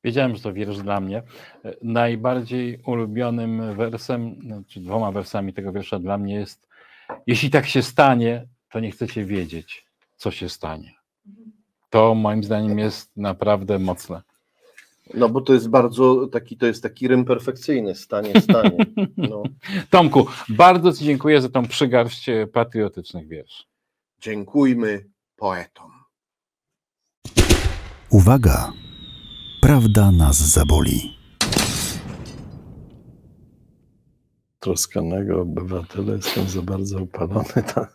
S2: Wiedziałem, że to wiersz dla mnie. E, Najbardziej ulubionym wersem, czy dwoma wersami tego wiersza dla mnie jest jeśli tak się stanie, to nie chcecie wiedzieć, co się stanie. To moim zdaniem jest naprawdę mocne.
S5: No bo to jest bardzo taki, to jest taki rym perfekcyjny, stanie, stanie. No.
S2: Tomku, bardzo Ci dziękuję za tą przygarść e, patriotycznych wierszy.
S4: Dziękujmy poetom.
S1: Uwaga! Prawda nas zaboli.
S6: troskanego obywatela jestem za bardzo upalony. To,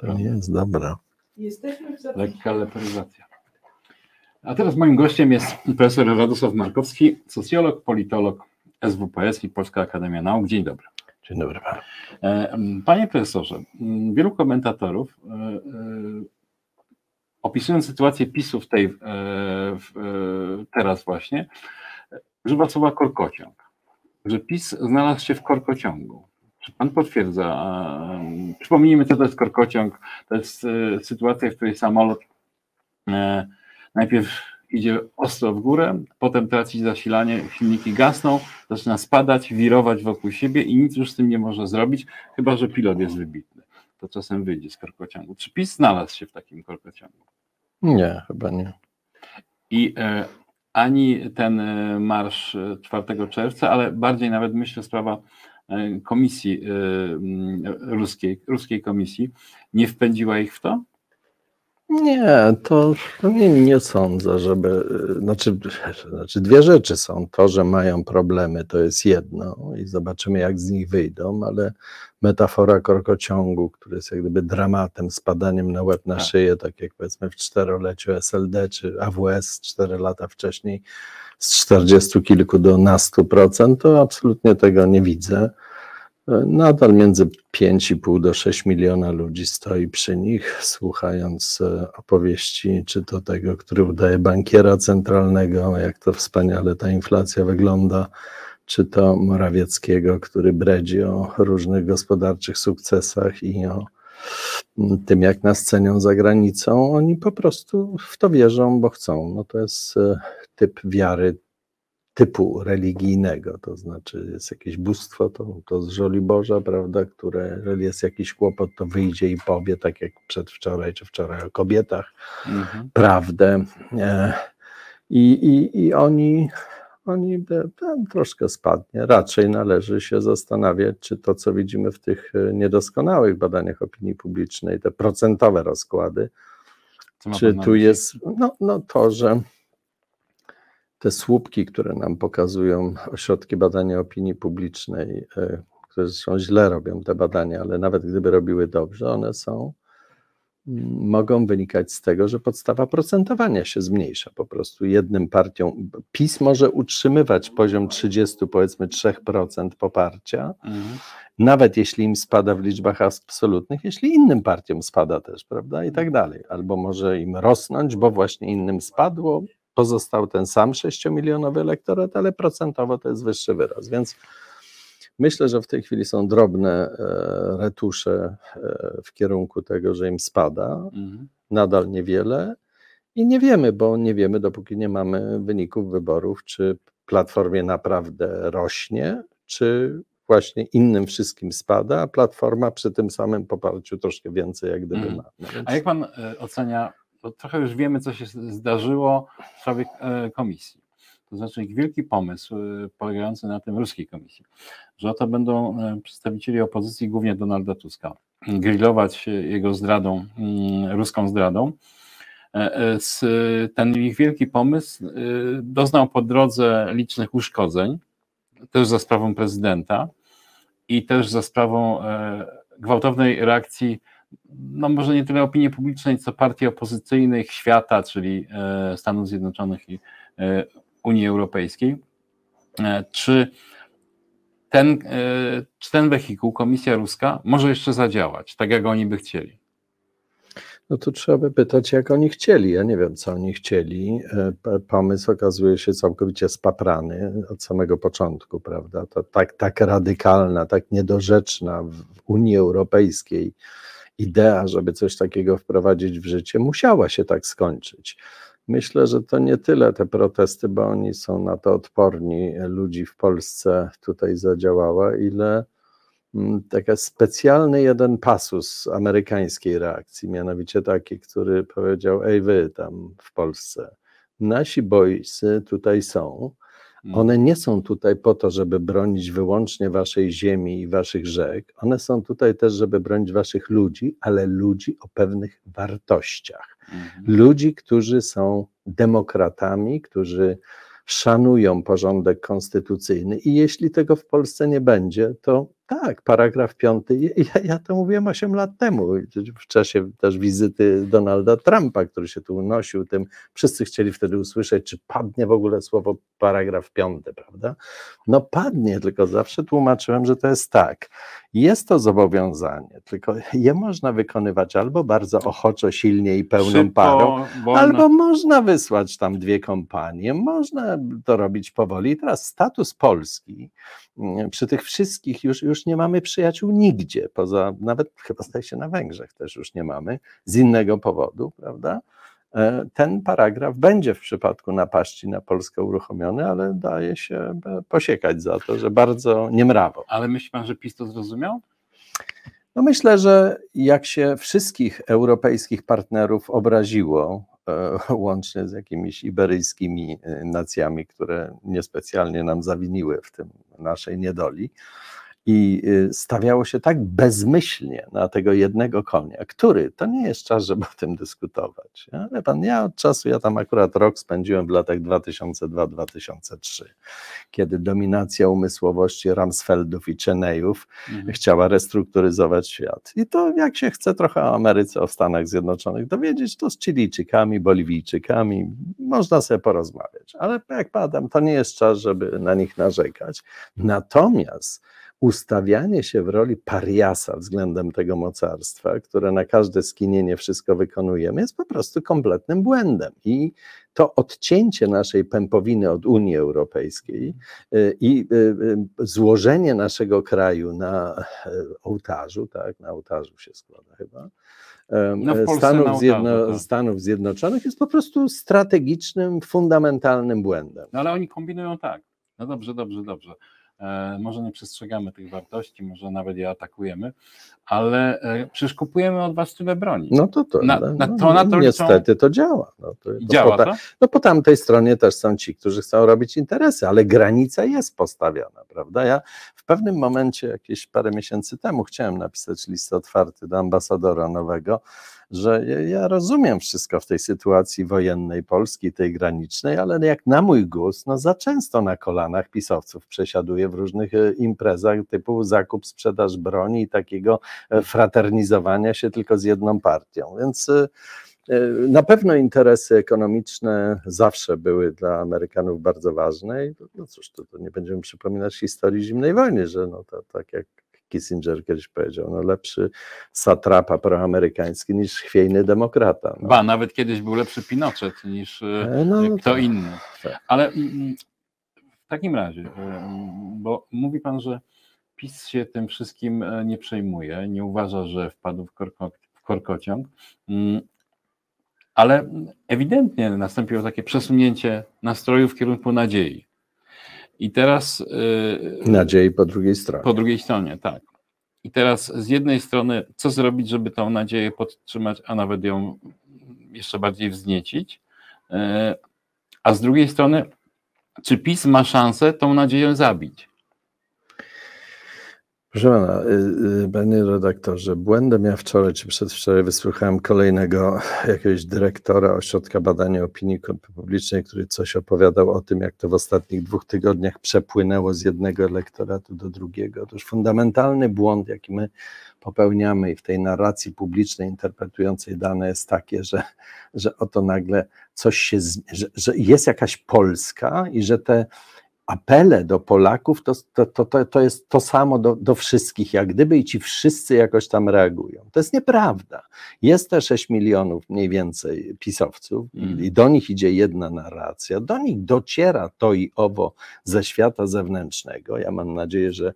S6: to nie jest dobra.
S3: Jesteśmy w zapisie.
S2: Lekka leperyzacja. A teraz moim gościem jest profesor Radosław Markowski, socjolog, politolog SWPS i Polska Akademia Nauk. Dzień dobry.
S6: Dzień dobry.
S2: E, Panie profesorze, wielu komentatorów e, e, opisując sytuację PiSu w tej, e, w, e, teraz właśnie, używa słowa korkociąg, że PiS znalazł się w korkociągu. Czy pan potwierdza? e, Przypomnijmy, co to jest korkociąg. To jest e, sytuacja, w której samolot e, najpierw idzie ostro w górę, potem traci zasilanie, silniki gasną, zaczyna spadać, wirować wokół siebie i nic już z tym nie może zrobić, chyba że pilot jest wybitny. To czasem wyjdzie z korkociągu. Czy PiS znalazł się w takim korkociągu?
S6: Nie, chyba nie.
S2: I e, ani ten e, marsz e, 4 czerwca, ale bardziej nawet myślę sprawa e, komisji e, ruskiej, ruskiej komisji nie wpędziła ich w to?
S6: Nie, to, to nie, nie sądzę, żeby. y, Znaczy, znaczy, dwie rzeczy są. To, że mają problemy, to jest jedno i zobaczymy, jak z nich wyjdą, ale metafora korkociągu, który jest jak gdyby dramatem, spadaniem na łeb na
S2: Tak.
S6: szyję, tak jak powiedzmy w czteroleciu SLD czy AWS cztery lata wcześniej, z 40 kilku do nastu procent, to absolutnie tego nie widzę. Nadal między 5,5 do 6 miliona ludzi stoi przy nich, słuchając e, opowieści, czy to tego, który udaje bankiera centralnego, jak to wspaniale ta inflacja wygląda, czy to Morawieckiego, który bredzi o różnych gospodarczych sukcesach i o mm, tym, jak nas cenią za granicą. Oni po prostu w to wierzą, bo chcą. No to jest e, typ wiary typu religijnego, to znaczy jest jakieś bóstwo, to, to z żoli Boża, prawda, które jeżeli jest jakiś kłopot, to wyjdzie i powie, tak jak przedwczoraj czy wczoraj o kobietach,
S2: Mhm.
S6: prawdę. E, I, i, i oni, oni tam troszkę spadnie. Raczej należy się zastanawiać, czy to, co widzimy w tych e, niedoskonałych badaniach opinii publicznej, te procentowe rozkłady, czy tu jest no, no to, że te słupki, które nam pokazują ośrodki badania opinii publicznej, e, które zresztą źle robią te badania, ale nawet gdyby robiły dobrze, one są, mm, mogą wynikać z tego, że podstawa procentowania się zmniejsza. Po prostu jednym partią, PiS może utrzymywać poziom 30, powiedzmy 3% poparcia,
S2: Mhm.
S6: nawet jeśli im spada w liczbach absolutnych, jeśli innym partiom spada też, prawda, i tak dalej. Albo może im rosnąć, bo właśnie innym spadło, pozostał ten sam 6-milionowy elektorat, ale procentowo to jest wyższy wyraz, więc myślę, że w tej chwili są drobne e, retusze e, w kierunku tego, że im spada,
S2: Mhm.
S6: nadal niewiele i nie wiemy, bo nie wiemy, dopóki nie mamy wyników wyborów, czy Platformie naprawdę rośnie, czy właśnie innym wszystkim spada, a Platforma przy tym samym poparciu troszkę więcej jak gdyby
S2: Mhm.
S6: ma. No więc-
S2: A jak pan e, ocenia, bo trochę już wiemy, co się zdarzyło w sprawie e, komisji. To znaczy wielki pomysł e, polegający na tym ruskiej komisji, że oto będą e, przedstawicieli opozycji, głównie Donalda Tuska, grillować jego zdradą, mm, ruską zdradą. Ten ich wielki pomysł doznał po drodze licznych uszkodzeń, też za sprawą prezydenta i też za sprawą gwałtownej reakcji no może nie tyle opinii publicznej, co partii opozycyjnych świata, czyli e, Stanów Zjednoczonych i e, Unii Europejskiej. E, Czy ten, czy ten wehikuł, Komisja Ruska, może jeszcze zadziałać, tak jak oni by chcieli?
S6: No to trzeba by pytać, jak oni chcieli. Ja nie wiem, co oni chcieli. Pomysł okazuje się całkowicie spaprany od samego początku, prawda? To tak, tak radykalna, tak niedorzeczna w Unii Europejskiej idea, żeby coś takiego wprowadzić w życie, musiała się tak skończyć. Myślę, że to nie tyle te protesty, bo oni są na to odporni, ludzi w Polsce tutaj zadziałała, ile mm, taki specjalny jeden pasus amerykańskiej reakcji, mianowicie taki, który powiedział: Ej, wy tam w Polsce, nasi boysy tutaj są.
S2: Mm.
S6: One nie są tutaj po to, żeby bronić wyłącznie waszej ziemi i waszych rzek. One są tutaj też, żeby bronić waszych ludzi, ale ludzi o pewnych wartościach
S2: Mhm.
S6: ludzi, którzy są demokratami, którzy szanują porządek konstytucyjny i jeśli tego w Polsce nie będzie, to tak, paragraf piąty, ja, ja to mówiłem 8 lat temu, w czasie też wizyty Donalda Trumpa, który się tu unosił tym, wszyscy chcieli wtedy usłyszeć, czy padnie w ogóle słowo paragraf piąty, prawda? No padnie, tylko zawsze tłumaczyłem, że to jest tak, jest to zobowiązanie, tylko je można wykonywać albo bardzo ochoczo, silnie i pełną
S2: Szybko,
S6: parą,
S2: wolno.
S6: Albo można wysłać tam dwie kompanie, można to robić powoli. I teraz status Polski, mm, przy tych wszystkich już, już nie mamy przyjaciół nigdzie, poza nawet chyba zdaje się na Węgrzech też już nie mamy, z innego powodu, prawda? E, Ten paragraf będzie w przypadku napaści na Polskę uruchomiony, ale daje się e, posiekać za to, że bardzo niemrawo.
S2: Ale myśli pan, że PiS to zrozumiał?
S6: No myślę, że jak się wszystkich europejskich partnerów obraziło, e, łącznie z jakimiś iberyjskimi nacjami, które niespecjalnie nam zawiniły w tym naszej niedoli, i e, stawiało się tak bezmyślnie na tego jednego konia, który to nie jest czas, żeby o tym dyskutować. Ale pan, ja od czasu, ja tam akurat rok spędziłem w latach 2002-2003, kiedy dominacja umysłowości Ramsfeldów i Cheneyów
S2: Mhm.
S6: chciała restrukturyzować świat. I to jak się chce trochę o Ameryce, o Stanach Zjednoczonych dowiedzieć, to z Chilijczykami, Boliwijczykami można sobie porozmawiać. Ale jak padam, to nie jest czas, żeby na nich narzekać. Natomiast ustawianie się w roli pariasa względem tego mocarstwa, które na każde skinienie wszystko wykonujemy, jest po prostu kompletnym błędem. I to odcięcie naszej pępowiny od Unii Europejskiej y, i y, y, złożenie naszego kraju na ołtarzu, tak, na ołtarzu się składa chyba,
S2: No
S6: Stanów, Zjedno-
S2: tak.
S6: Stanów Zjednoczonych jest po prostu strategicznym, fundamentalnym błędem.
S2: No ale oni kombinują tak. No dobrze, dobrze, dobrze. E, może nie przestrzegamy tych wartości, może nawet je atakujemy, ale e, przecież kupujemy od was tyle broni.
S6: No to to,
S2: Na- na-
S6: no,
S2: to na to
S6: niestety to działa. No, to
S2: działa
S6: po,
S2: to?
S6: No po tamtej stronie też są ci, którzy chcą robić interesy, ale granica jest postawiona, prawda? Ja w pewnym momencie, jakieś parę miesięcy temu, chciałem napisać list otwarty do ambasadora nowego, że ja- rozumiem wszystko w tej sytuacji wojennej Polski, tej granicznej, ale jak na mój gust, no za często na kolanach pisowców przesiaduję w różnych e, imprezach typu zakup, sprzedaż broni i takiego e, fraternizowania się tylko z jedną partią. Więc e, na pewno interesy ekonomiczne zawsze były dla Amerykanów bardzo ważne i no cóż, to, to nie będziemy przypominać historii zimnej wojny, że no to tak jak Kissinger kiedyś powiedział, no lepszy satrapa proamerykański niż chwiejny demokrata. No.
S2: Ba, nawet kiedyś był lepszy Pinochet niż e,
S6: E, no,
S2: kto
S6: tak.
S2: inny.
S6: tak.
S2: Ale mm, w takim razie, e, bo mówi pan, że PiS się tym wszystkim nie przejmuje, nie uważa, że wpadł w, korko, w korkociąg, mm, ale ewidentnie nastąpiło takie przesunięcie nastroju w kierunku nadziei. I teraz e,
S6: Nadziei po drugiej stronie.
S2: po drugiej stronie, tak. I teraz z jednej strony, co zrobić, żeby tą nadzieję podtrzymać, a nawet ją jeszcze bardziej wzniecić, E, a z drugiej strony, czy PiS ma szansę tą nadzieję zabić?
S6: Proszę pana, y, y, panie redaktorze, błędem ja wczoraj czy przedwczoraj wysłuchałem kolejnego jakiegoś dyrektora Ośrodka Badania Opinii Publicznej, który coś opowiadał o tym, jak to w ostatnich dwóch tygodniach przepłynęło z jednego elektoratu do drugiego. Otóż fundamentalny błąd, jaki my popełniamy w tej narracji publicznej interpretującej dane jest takie, że, że oto nagle coś się, że, że jest jakaś Polska i że te apele do Polaków to, to, to, to, jest to samo do, do wszystkich, jak gdyby i ci wszyscy jakoś tam reagują. To jest nieprawda. Jest te 6 milionów mniej więcej pisowców
S2: Mm.
S6: i do nich idzie jedna narracja, do nich dociera to i owo ze świata zewnętrznego. Ja mam nadzieję, że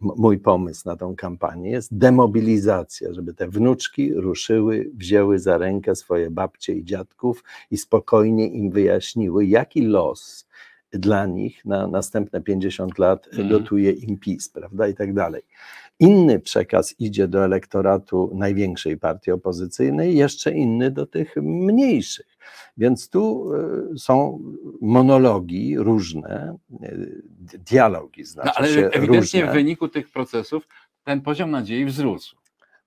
S6: mój pomysł na tą kampanię jest demobilizacja, żeby te wnuczki ruszyły, wzięły za rękę swoje babcie i dziadków i spokojnie im wyjaśniły, jaki los dla nich na następne 50 lat
S2: Mhm.
S6: gotuje im PiS, prawda, i tak dalej. Inny przekaz idzie do elektoratu największej partii opozycyjnej, jeszcze inny do tych mniejszych. Więc tu y, są monologi różne, y, dialogi znaczy
S2: No, ale ewidentnie
S6: różne.
S2: w wyniku tych procesów ten poziom nadziei wzrósł.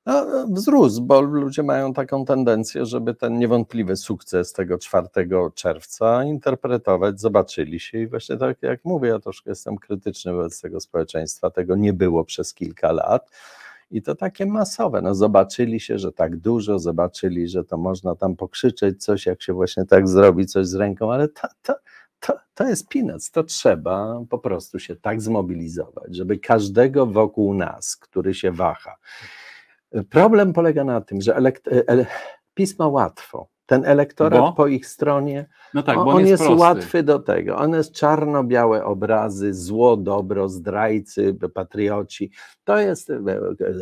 S6: No, wzrósł, bo ludzie mają taką tendencję, żeby ten niewątpliwy sukces tego 4 czerwca interpretować, zobaczyli się i właśnie tak jak mówię, ja troszkę jestem krytyczny wobec tego społeczeństwa, tego nie było przez kilka lat. I to takie masowe, no zobaczyli się, że tak dużo, zobaczyli, że to można tam pokrzyczeć coś, jak się właśnie tak zrobi coś z ręką, ale to, to, to, to jest peanuts, to trzeba po prostu się tak zmobilizować, żeby każdego wokół nas, który się waha, Problem polega na tym, że elekt- ele- PiS ma łatwo. Ten elektorat
S2: Bo?
S6: po ich stronie,
S2: No tak,
S6: on,
S2: on,
S6: jest,
S2: prosty.
S6: łatwy do tego. On jest czarno-białe obrazy, zło, dobro, zdrajcy, patrioci. To jest e,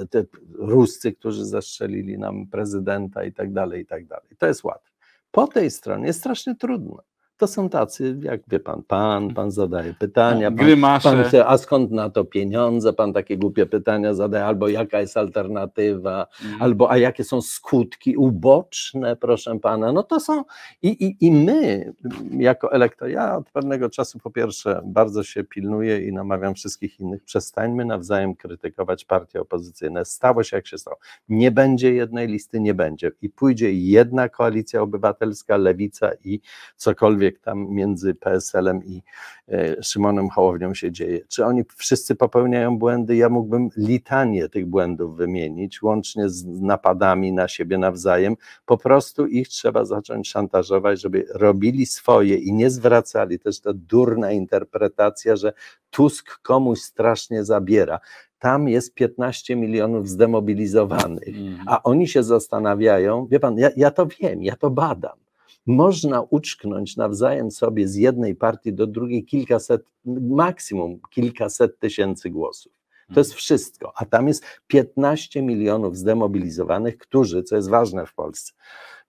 S6: e, te Ruscy, którzy zastrzelili nam prezydenta i tak dalej, i tak dalej. To jest łatwe. Po tej stronie jest strasznie trudno. To są tacy, jak wie pan, pan, pan zadaje pytania, pan,
S2: Grymasze.
S6: Pan chce, a skąd na to pieniądze? Pan takie głupie pytania zadaje, albo jaka jest alternatywa,
S2: Mhm.
S6: albo a jakie są skutki uboczne, proszę pana. No to są i, i, i my, jako elektor, ja od pewnego czasu po pierwsze bardzo się pilnuję i namawiam wszystkich innych, przestańmy nawzajem krytykować partie opozycyjne. Stało się jak się stało. Nie będzie jednej listy, nie będzie. I pójdzie jedna koalicja obywatelska, lewica i cokolwiek tam między PSL-em i e, Szymonem Hołownią się dzieje. Czy oni wszyscy popełniają błędy? Ja mógłbym litanię tych błędów wymienić, łącznie z napadami na siebie nawzajem. Po prostu ich trzeba zacząć szantażować, żeby robili swoje i nie zwracali. Też ta durna interpretacja, że Tusk komuś strasznie zabiera. Tam jest 15 milionów zdemobilizowanych
S2: Mhm.
S6: a oni się zastanawiają, wie pan, ja, ja to wiem, ja to badam. Można uczknąć nawzajem sobie z jednej partii do drugiej kilkaset, maksimum kilkaset tysięcy głosów. To jest wszystko. A tam jest 15 milionów zdemobilizowanych, którzy, co jest ważne w Polsce,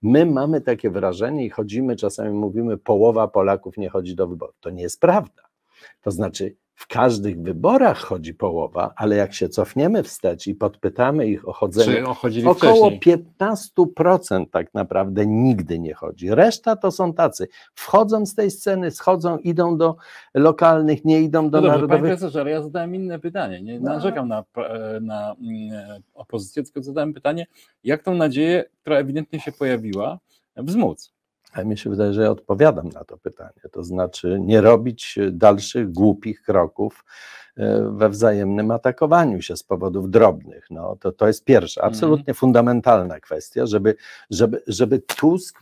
S6: my mamy takie wrażenie i chodzimy, czasami mówimy, połowa Polaków nie chodzi do wyborów. To nie jest prawda. To znaczy, w każdych wyborach chodzi połowa, ale jak się cofniemy wstecz i podpytamy ich o chodzenie, Około
S2: wcześniej?
S6: 15% tak naprawdę nigdy nie chodzi. Reszta to są tacy. Wchodzą z tej sceny, schodzą, idą do lokalnych, nie idą do
S2: No dobrze, panie
S6: narodowych.
S2: profesorze, ale ja zadałem inne pytanie. Nie
S6: No.
S2: narzekam na, e, na mm, opozycję, tylko zadałem pytanie, jak tą nadzieję, która ewidentnie się pojawiła, wzmóc?
S6: A mi się wydaje, że odpowiadam na to pytanie. To znaczy nie robić dalszych głupich kroków we wzajemnym atakowaniu się z powodów drobnych. No, to, to jest pierwsza, absolutnie fundamentalna kwestia, żeby, żeby, żeby Tusk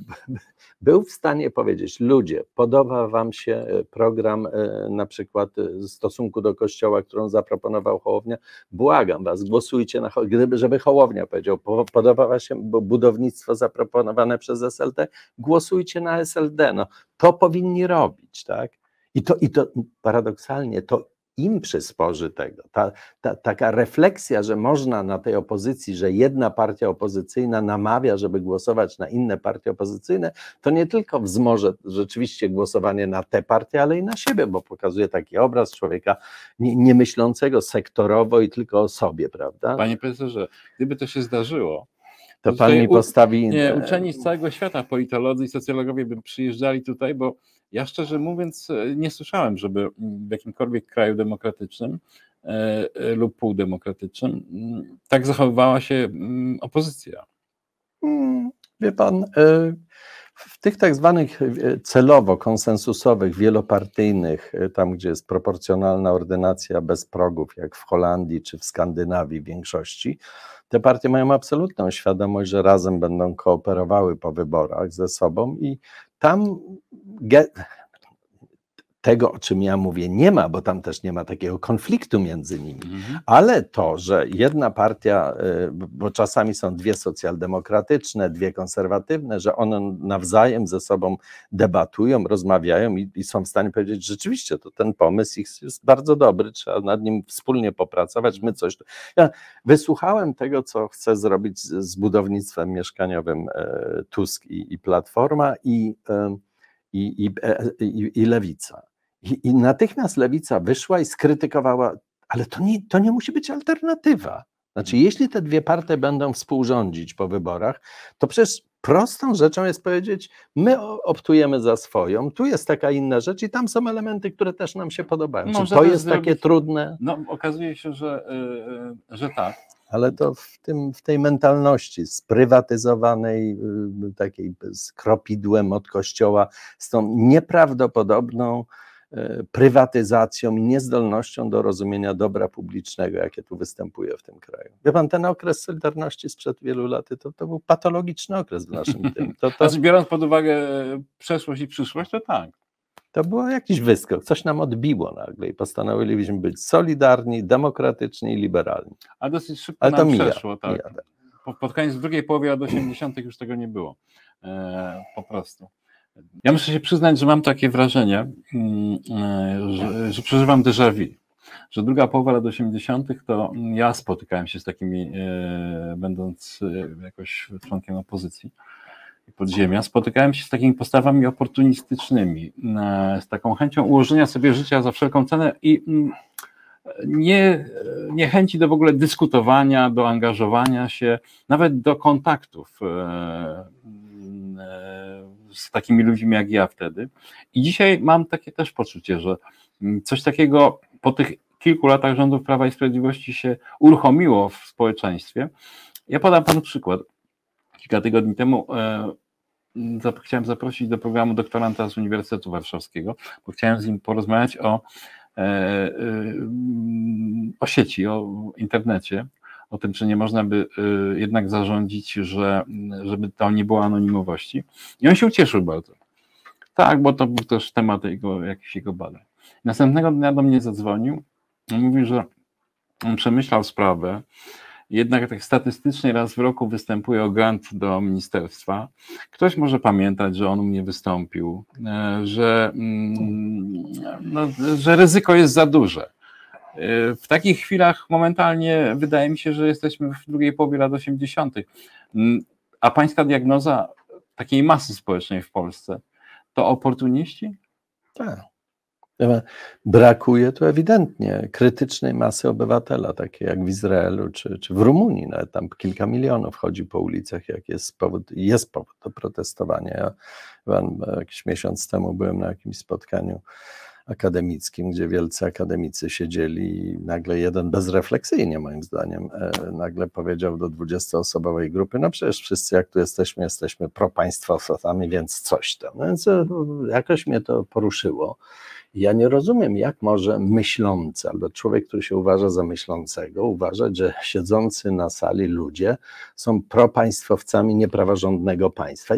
S6: był w stanie powiedzieć, ludzie, podoba wam się e, program e, na przykład e, w stosunku do kościoła, którą zaproponował Hołownia, błagam was, głosujcie na, gdyby, żeby Hołownia powiedział, po- podoba wam się bu- budownictwo zaproponowane przez SLD, głosujcie na SLD, no to powinni robić, tak? I to, i to paradoksalnie, to im przysporzy tego. Ta, ta, taka refleksja, że można na tej opozycji, że jedna partia opozycyjna namawia, żeby głosować na inne partie opozycyjne, to nie tylko wzmoże rzeczywiście głosowanie na te partie, ale i na siebie, bo pokazuje taki obraz człowieka nie, nie myślącego sektorowo i tylko o sobie, prawda?
S2: Panie profesorze, gdyby to się zdarzyło,
S6: to pan mi postawi.
S2: nie, uczeni z całego świata, politolodzy i socjologowie by przyjeżdżali tutaj, bo ja szczerze mówiąc e, nie słyszałem, żeby mm, w jakimkolwiek kraju demokratycznym e, e, lub półdemokratycznym mm, tak zachowywała się mm, opozycja.
S6: Wie pan, w tych tak zwanych celowo konsensusowych, wielopartyjnych, tam gdzie jest proporcjonalna ordynacja bez progów, jak w Holandii czy w Skandynawii w większości, te partie mają absolutną świadomość, że razem będą kooperowały po wyborach ze sobą i tam ge- tego, o czym ja mówię, nie ma, bo tam też nie ma takiego konfliktu między nimi.
S2: Mhm.
S6: Ale to, że jedna partia, y, bo czasami są dwie socjaldemokratyczne, dwie konserwatywne, że one nawzajem ze sobą debatują, rozmawiają i, i są w stanie powiedzieć, rzeczywiście to ten pomysł ich jest bardzo dobry, trzeba nad nim wspólnie popracować, my coś. Ja wysłuchałem tego, co chce zrobić z, z budownictwem mieszkaniowym e, Tusk i, i Platforma i, e, i, i, e, i, i Lewica. I, I natychmiast Lewica wyszła i skrytykowała ale to nie, to nie musi być alternatywa. Znaczy, jeśli te dwie partie będą współrządzić po wyborach, to przecież prostą rzeczą jest powiedzieć, my optujemy za swoją, tu jest taka inna rzecz i tam są elementy, które też nam się podobają. Czy to jest takie
S2: zrobić-
S6: trudne?
S2: No, okazuje się, że, y, y, że tak.
S6: Ale to w, tym, w tej mentalności sprywatyzowanej, y, takiej z kropidłem od kościoła, z tą nieprawdopodobną prywatyzacją i niezdolnością do rozumienia dobra publicznego, jakie tu występuje w tym kraju. Wie pan, ten okres Solidarności sprzed wielu lat, to, to był patologiczny okres w naszym tym. To, to,
S2: Znaczy, biorąc pod uwagę e, przeszłość i przyszłość, to tak.
S6: to było jakiś wyskok, coś nam odbiło nagle i postanowiliśmy być solidarni, demokratyczni i liberalni.
S2: A dosyć szybko
S6: Ale to
S2: nam
S6: mija.
S2: przeszło. Tak.
S6: mija.
S2: Po, pod koniec drugiej połowy lat 80. już tego nie było. E, po prostu. Ja muszę się przyznać, że mam takie wrażenie, mm, e, że, że przeżywam déjà vu. Że druga połowa lat 80. to ja spotykałem się z takimi, e, będąc e, jakoś członkiem opozycji podziemia, spotykałem się z takimi postawami oportunistycznymi, z taką chęcią ułożenia sobie życia za wszelką cenę i mm, nie, nie chęci do w ogóle dyskutowania, do angażowania się, nawet do kontaktów z takimi ludźmi jak ja wtedy. I dzisiaj mam takie też poczucie, że mm, coś takiego po tych kilku latach rządów Prawa i Sprawiedliwości się uruchomiło w społeczeństwie. Ja podam panu przykład. Kilka tygodni temu e, chciałem zaprosić do programu doktoranta z Uniwersytetu Warszawskiego, bo chciałem z nim porozmawiać o e, e, o sieci, o internecie, o tym, czy nie można by e, jednak zarządzić, że, żeby tam nie było anonimowości. I on się ucieszył bardzo. Tak, bo to był też temat jego, jakichś jego badań. Następnego dnia do mnie zadzwonił. On mówi, że on przemyślał sprawę. Jednak tak statystycznie raz w roku występuje o grant do ministerstwa. Ktoś może pamiętać, że on u mnie wystąpił, e, że, mm, no, że ryzyko jest za duże. E, W takich chwilach momentalnie wydaje mi się, że jesteśmy w drugiej połowie lat 80. Mm, A pańska diagnoza takiej masy społecznej w Polsce to oportuniści?
S6: Tak. Brakuje tu ewidentnie krytycznej masy obywatela, takiej jak w Izraelu czy, czy w Rumunii, nawet tam kilka milionów chodzi po ulicach, jak jest powód, jest powód do protestowania. Ja pan, jakiś miesiąc temu byłem na jakimś spotkaniu akademickim, gdzie wielcy akademicy siedzieli i nagle jeden bezrefleksyjnie moim zdaniem e, nagle powiedział do 20-osobowej grupy, no przecież wszyscy jak tu jesteśmy, jesteśmy propaństwowcami, więc coś tam. No Więc e, jakoś mnie to poruszyło. Ja nie rozumiem, jak może myślący, albo człowiek, który się uważa za myślącego, uważać, że siedzący na sali ludzie są propaństwowcami niepraworządnego państwa.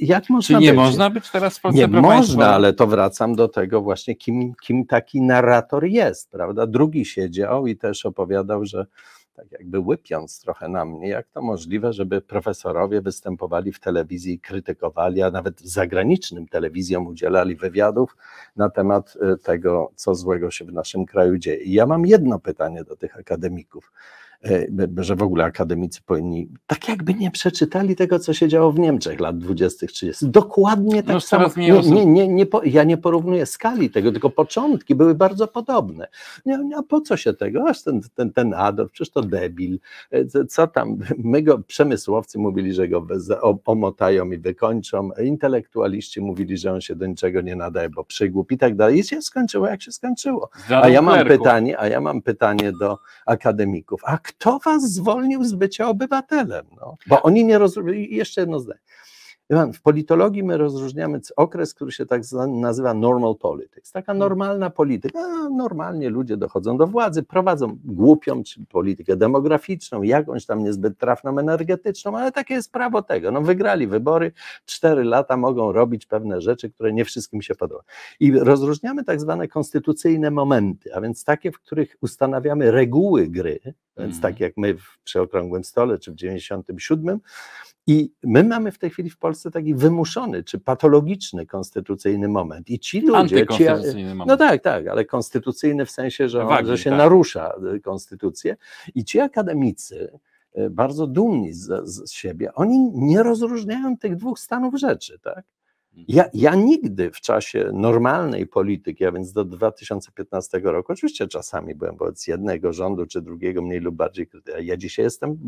S6: Jak można
S2: Czy nie
S6: być?
S2: można być teraz w Polsce
S6: Nie można, ale to wracam do tego właśnie, kim, kim taki narrator jest, prawda? Drugi siedział i też opowiadał, że tak jakby łypiąc trochę na mnie, jak to możliwe, żeby profesorowie występowali w telewizji, krytykowali, a nawet zagranicznym telewizjom udzielali wywiadów na temat e, tego, co złego się w naszym kraju dzieje. I ja mam jedno pytanie do tych akademików, że w ogóle akademicy powinni, tak jakby nie przeczytali tego, co się działo w Niemczech lat 20., 30. Dokładnie tak
S2: już
S6: samo. Nie, nie, nie, nie, ja nie porównuję skali tego, tylko początki były bardzo podobne. Nie, a po co się tego? Aż ten, ten, ten Adolf, przecież to debil. E, co- tam? My go, przemysłowcy mówili, że go omotają i wykończą, intelektualiści mówili, że on się do niczego nie nadaje, bo przygłup i tak dalej. I się skończyło, jak się skończyło. A ja mam pytanie, a ja mam pytanie do akademików. A kto was zwolnił z bycia obywatelem? No? Bo oni nie rozumieją. Jeszcze jedno zdanie. W politologii my rozróżniamy okres, który się tak nazywa normal politics. Taka normalna polityka. Normalnie ludzie dochodzą do władzy, prowadzą głupią czy politykę demograficzną, jakąś tam niezbyt trafną energetyczną, ale takie jest prawo tego. No wygrali wybory, cztery lata mogą robić pewne rzeczy, które nie wszystkim się podobają. I rozróżniamy tak zwane konstytucyjne momenty, a więc takie, w których ustanawiamy reguły gry, więc
S2: Mhm.
S6: tak jak my w, przy Okrągłym Stole czy w 97. I my mamy w tej chwili w Polsce taki wymuszony czy patologiczny konstytucyjny moment. I ci ludzie. Ci,
S2: moment.
S6: no tak, tak, ale konstytucyjny w sensie, że,
S2: Wagi,
S6: że się
S2: tak.
S6: narusza y, konstytucję. I ci akademicy, y, bardzo dumni z, z siebie, oni nie rozróżniają tych dwóch stanów rzeczy, tak? Ja, ja nigdy w czasie normalnej polityki, a więc do 2015 roku, oczywiście czasami byłem wobec jednego rządu czy drugiego mniej lub bardziej krytyczny. Ja dzisiaj jestem,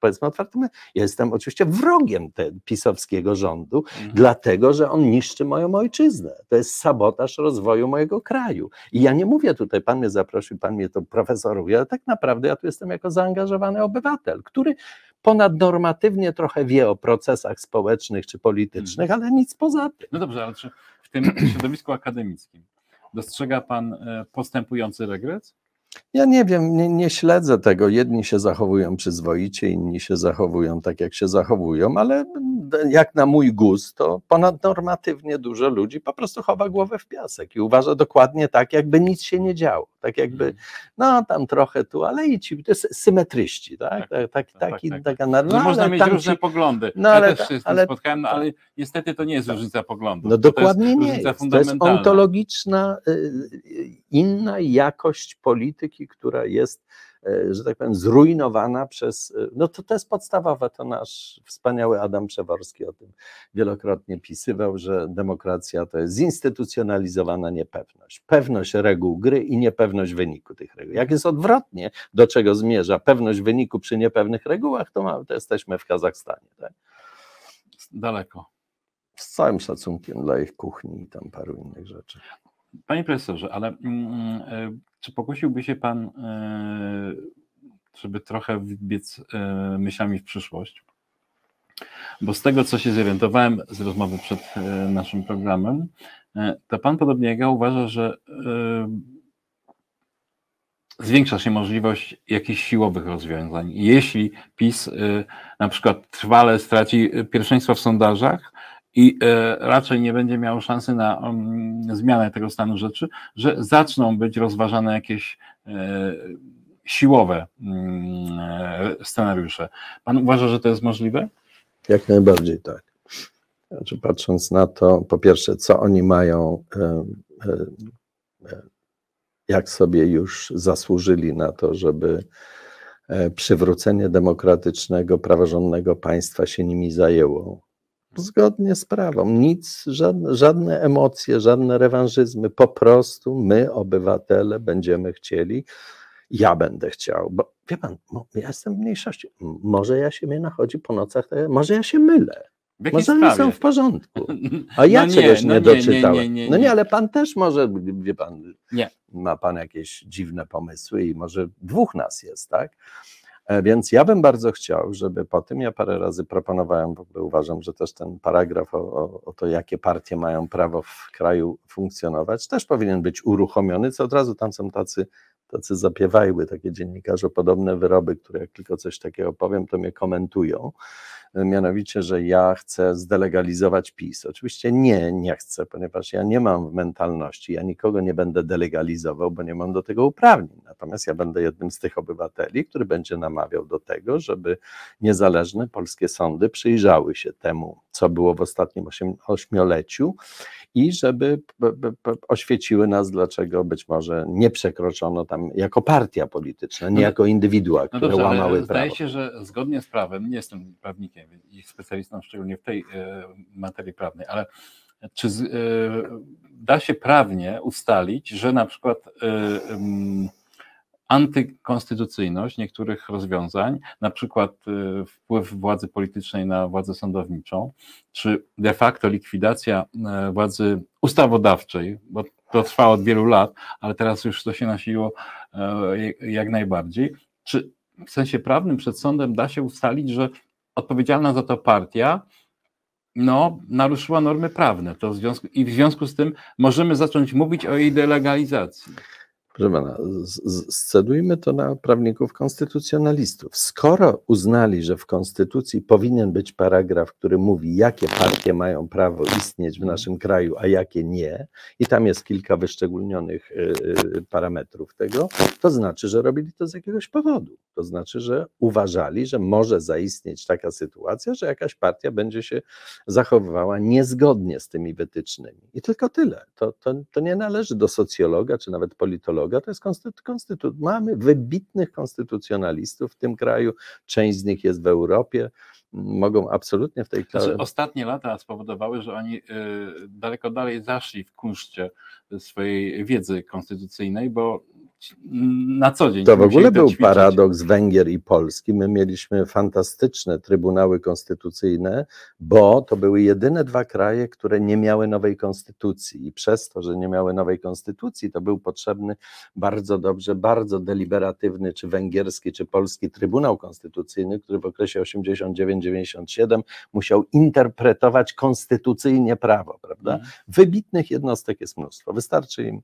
S6: powiedzmy otwartym, ja jestem oczywiście wrogiem te, pisowskiego rządu,
S2: Mhm.
S6: dlatego że on niszczy moją ojczyznę. To jest sabotaż rozwoju mojego kraju. I ja nie mówię tutaj, pan mnie zaprosił, pan mnie to profesoruje, ale tak naprawdę ja tu jestem jako zaangażowany obywatel, który ponadnormatywnie trochę wie o procesach społecznych czy politycznych, ale nic poza tym.
S2: No dobrze, ale czy w tym środowisku akademickim dostrzega pan e, postępujący regres?
S6: Ja nie wiem, nie, nie śledzę tego. Jedni się zachowują przyzwoicie, inni się zachowują tak, jak się zachowują, ale jak na mój gust, to ponadnormatywnie dużo ludzi po prostu chowa głowę w piasek i uważa dokładnie tak, jakby nic się nie działo. Tak jakby, no tam trochę tu, ale i ci, to jest symetryści, tak?
S2: Tak,
S6: tak, tak,
S2: tak, tak.
S6: taka, no,
S2: No, można mieć różne
S6: ci-
S2: poglądy.
S6: No,
S2: ja
S6: ale
S2: też
S6: ta-
S2: się z
S6: ale-
S2: spotkałem, no, ale niestety to nie jest różnica poglądów.
S6: No
S2: To- to jest
S6: dokładnie nie jest. To jest ontologiczna, y, y, inna jakość polityki, która jest, że tak powiem, zrujnowana przez. y, No to, to jest podstawowe. To nasz wspaniały Adam Przeworski o tym wielokrotnie pisywał, że demokracja to jest zinstytucjonalizowana niepewność. Pewność reguł gry i niepewność wyniku tych reguł. Jak jest odwrotnie, do czego zmierza pewność wyniku przy niepewnych regułach, to, mamy, to jesteśmy w Kazachstanie. Tak?
S2: Daleko.
S6: Z całym szacunkiem dla ich kuchni i tam paru innych rzeczy.
S2: Panie profesorze, ale mm, e, czy pokusiłby się pan, e, żeby trochę wbiec e, myślami w przyszłość? Bo z tego, co się zorientowałem z rozmowy przed naszym programem, to pan podobnie jak ja uważa, że zwiększa się możliwość jakichś siłowych rozwiązań. Jeśli PiS na przykład trwale straci pierwszeństwo w sondażach, i e, raczej nie będzie miało szansy na mm, zmianę tego stanu rzeczy, że zaczną być rozważane jakieś e, siłowe mm, scenariusze. Pan uważa, że to jest możliwe?
S6: Jak najbardziej tak. Znaczy, patrząc na to, po pierwsze, co oni mają, e, jak sobie już zasłużyli na to, żeby przywrócenie demokratycznego, praworządnego państwa się nimi zajęło. Zgodnie z prawem. Nic, żadne, żadne emocje, żadne rewanżyzmy. Po prostu my, obywatele, będziemy chcieli. Ja będę chciał, bo wie pan, ja jestem w mniejszości. Może ja się mnie nachodzi po nocach, tak- może ja się mylę. Może oni są w porządku. A ja
S2: No
S6: czegoś nie,
S2: no
S6: doczytałem.
S2: Nie, nie, nie,
S6: no nie, ale pan też może, wie pan, ma pan jakieś dziwne pomysły i może dwóch nas jest, tak? E, Więc ja bym bardzo chciał, żeby po tym, ja parę razy proponowałem, w ogóle uważam, że też ten paragraf o, o, o to, jakie partie mają prawo w kraju funkcjonować, też powinien być uruchomiony, co od razu tam są tacy, tacy zapiewajły, takie dziennikarze, podobne wyroby, które jak tylko coś takiego powiem, to mnie komentują. E, Mianowicie, że ja chcę zdelegalizować PiS. Oczywiście nie, nie chcę, ponieważ ja nie mam w mentalności, ja nikogo nie będę delegalizował, bo nie mam do tego uprawnień. Natomiast ja będę jednym z tych obywateli, który będzie namawiał do tego, żeby niezależne polskie sądy przyjrzały się temu, co było w ostatnim osiem, ośmioleciu i żeby oświeciły nas, dlaczego być może nie przekroczono tam jako partia polityczna, nie
S2: No,
S6: jako indywidua,
S2: No
S6: które
S2: dobrze, ale
S6: łamały
S2: zdaje
S6: prawo.
S2: się, że zgodnie z prawem, nie jestem prawnikiem i specjalistą szczególnie w tej e, materii prawnej, ale czy e, da się prawnie ustalić, że na przykład e, antykonstytucyjność niektórych rozwiązań, na przykład e, wpływ władzy politycznej na władzę sądowniczą, czy de facto likwidacja e, władzy ustawodawczej, bo to trwa od wielu lat, ale teraz już to się nasiliło e, jak najbardziej. Czy w sensie prawnym przed sądem da się ustalić, że odpowiedzialna za to partia no, naruszyła normy prawne. To w związku, I w związku z tym możemy zacząć mówić o jej delegalizacji.
S6: Proszę pana, scedujmy to na prawników konstytucjonalistów. Skoro uznali, że w konstytucji powinien być paragraf, który mówi, jakie partie mają prawo istnieć w naszym kraju, a jakie nie, i tam jest kilka wyszczególnionych y, y, parametrów tego, to znaczy, że robili to z jakiegoś powodu. To znaczy, że uważali, że może zaistnieć taka sytuacja, że jakaś partia będzie się zachowywała niezgodnie z tymi wytycznymi. I tylko tyle. To, to, to nie należy do socjologa czy nawet politologa, to jest konstytu, konstytu, Mamy wybitnych konstytucjonalistów w tym kraju, część z nich jest w Europie, mogą absolutnie w tej
S2: Znaczy,
S6: klasie.
S2: ostatnie lata spowodowały, że oni y, daleko dalej zaszli w kunszcie swojej wiedzy konstytucyjnej, bo na co dzień
S6: To w ogóle był
S2: ćwiczyć.
S6: paradoks Węgier i Polski. My mieliśmy fantastyczne trybunały konstytucyjne, bo to były jedyne dwa kraje, które nie miały nowej konstytucji. I przez to, że nie miały nowej konstytucji, to był potrzebny bardzo dobrze, bardzo deliberatywny, czy węgierski, czy polski Trybunał Konstytucyjny, który w okresie 89-97 musiał interpretować konstytucyjnie prawo, prawda?
S2: Mhm.
S6: Wybitnych jednostek jest mnóstwo. Wystarczy im